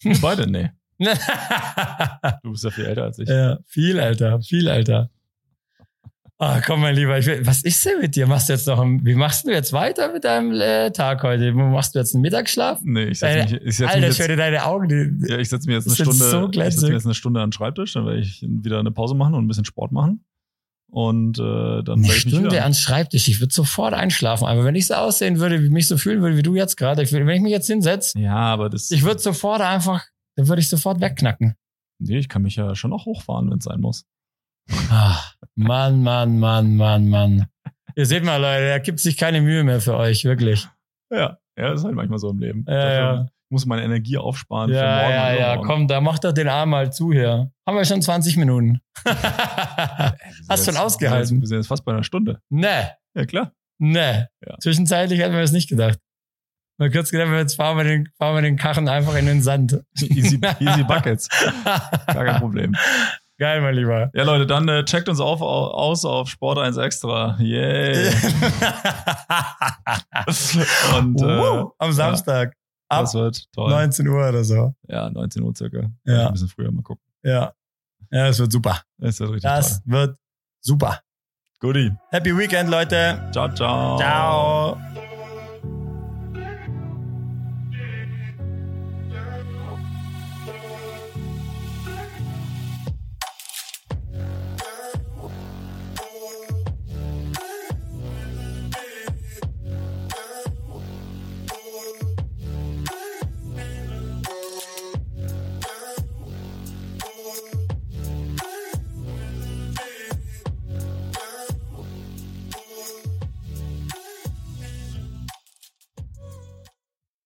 Wir beide, nee. Du bist ja viel älter als ich. ja, viel älter, viel älter. Ah, komm mein Lieber, ich will, was ist denn mit dir? Machst du jetzt noch, ein, wie machst du jetzt weiter mit deinem äh, Tag heute? Machst du jetzt einen Mittagsschlaf? Nee, ich setze mich, ich setz Alter, mich ich jetzt, höre deine Augen, die, ja, ich setz mich jetzt eine Stunde, so ich setz mich jetzt eine Stunde an den Schreibtisch, dann werde ich wieder eine Pause machen und ein bisschen Sport machen. Und äh, dann eine ich Stunde ans Schreibtisch. Ich würde sofort einschlafen. Aber wenn ich so aussehen würde, wie mich so fühlen würde, wie du jetzt gerade, ich wenn ich mich jetzt hinsetze, Ja, aber das. ich würde sofort einfach, dann würde ich sofort wegknacken. Nee, ich kann mich ja schon auch hochfahren, wenn es sein muss. Ah, Mann, Mann, Mann, Mann, Mann. Ihr seht mal, Leute, er gibt sich keine Mühe mehr für euch, wirklich. Ja, ja, das ist halt manchmal so im Leben. Ja, ja. Ich muss meine Energie aufsparen für Ja, morgen. ja, ja, komm, da macht doch den Arm mal zu hier. Haben wir schon 20 Minuten. Hast schon ausgehalten. Wir sind jetzt fast bei einer Stunde. ne, Ja, klar. ne. Ja. Zwischenzeitlich hätten wir das nicht gedacht. Mal kurz gedacht, jetzt fahren wir den, fahren wir den Karren einfach in den Sand. Easy, easy Buckets. Gar kein Problem. Geil, mein Lieber. Ja, Leute, dann äh, checkt uns auf, au- aus auf Sport 1 Extra. Yay. Und äh, Wow, am Samstag. Ab das wird toll. 19 Uhr oder so. Ja, 19 Uhr circa. Ja. Ein bisschen früher mal gucken. Ja. Ja, es wird super. Das wird richtig Das wird super. toll. Goodie. Happy Weekend, Leute. Ciao, ciao. Ciao.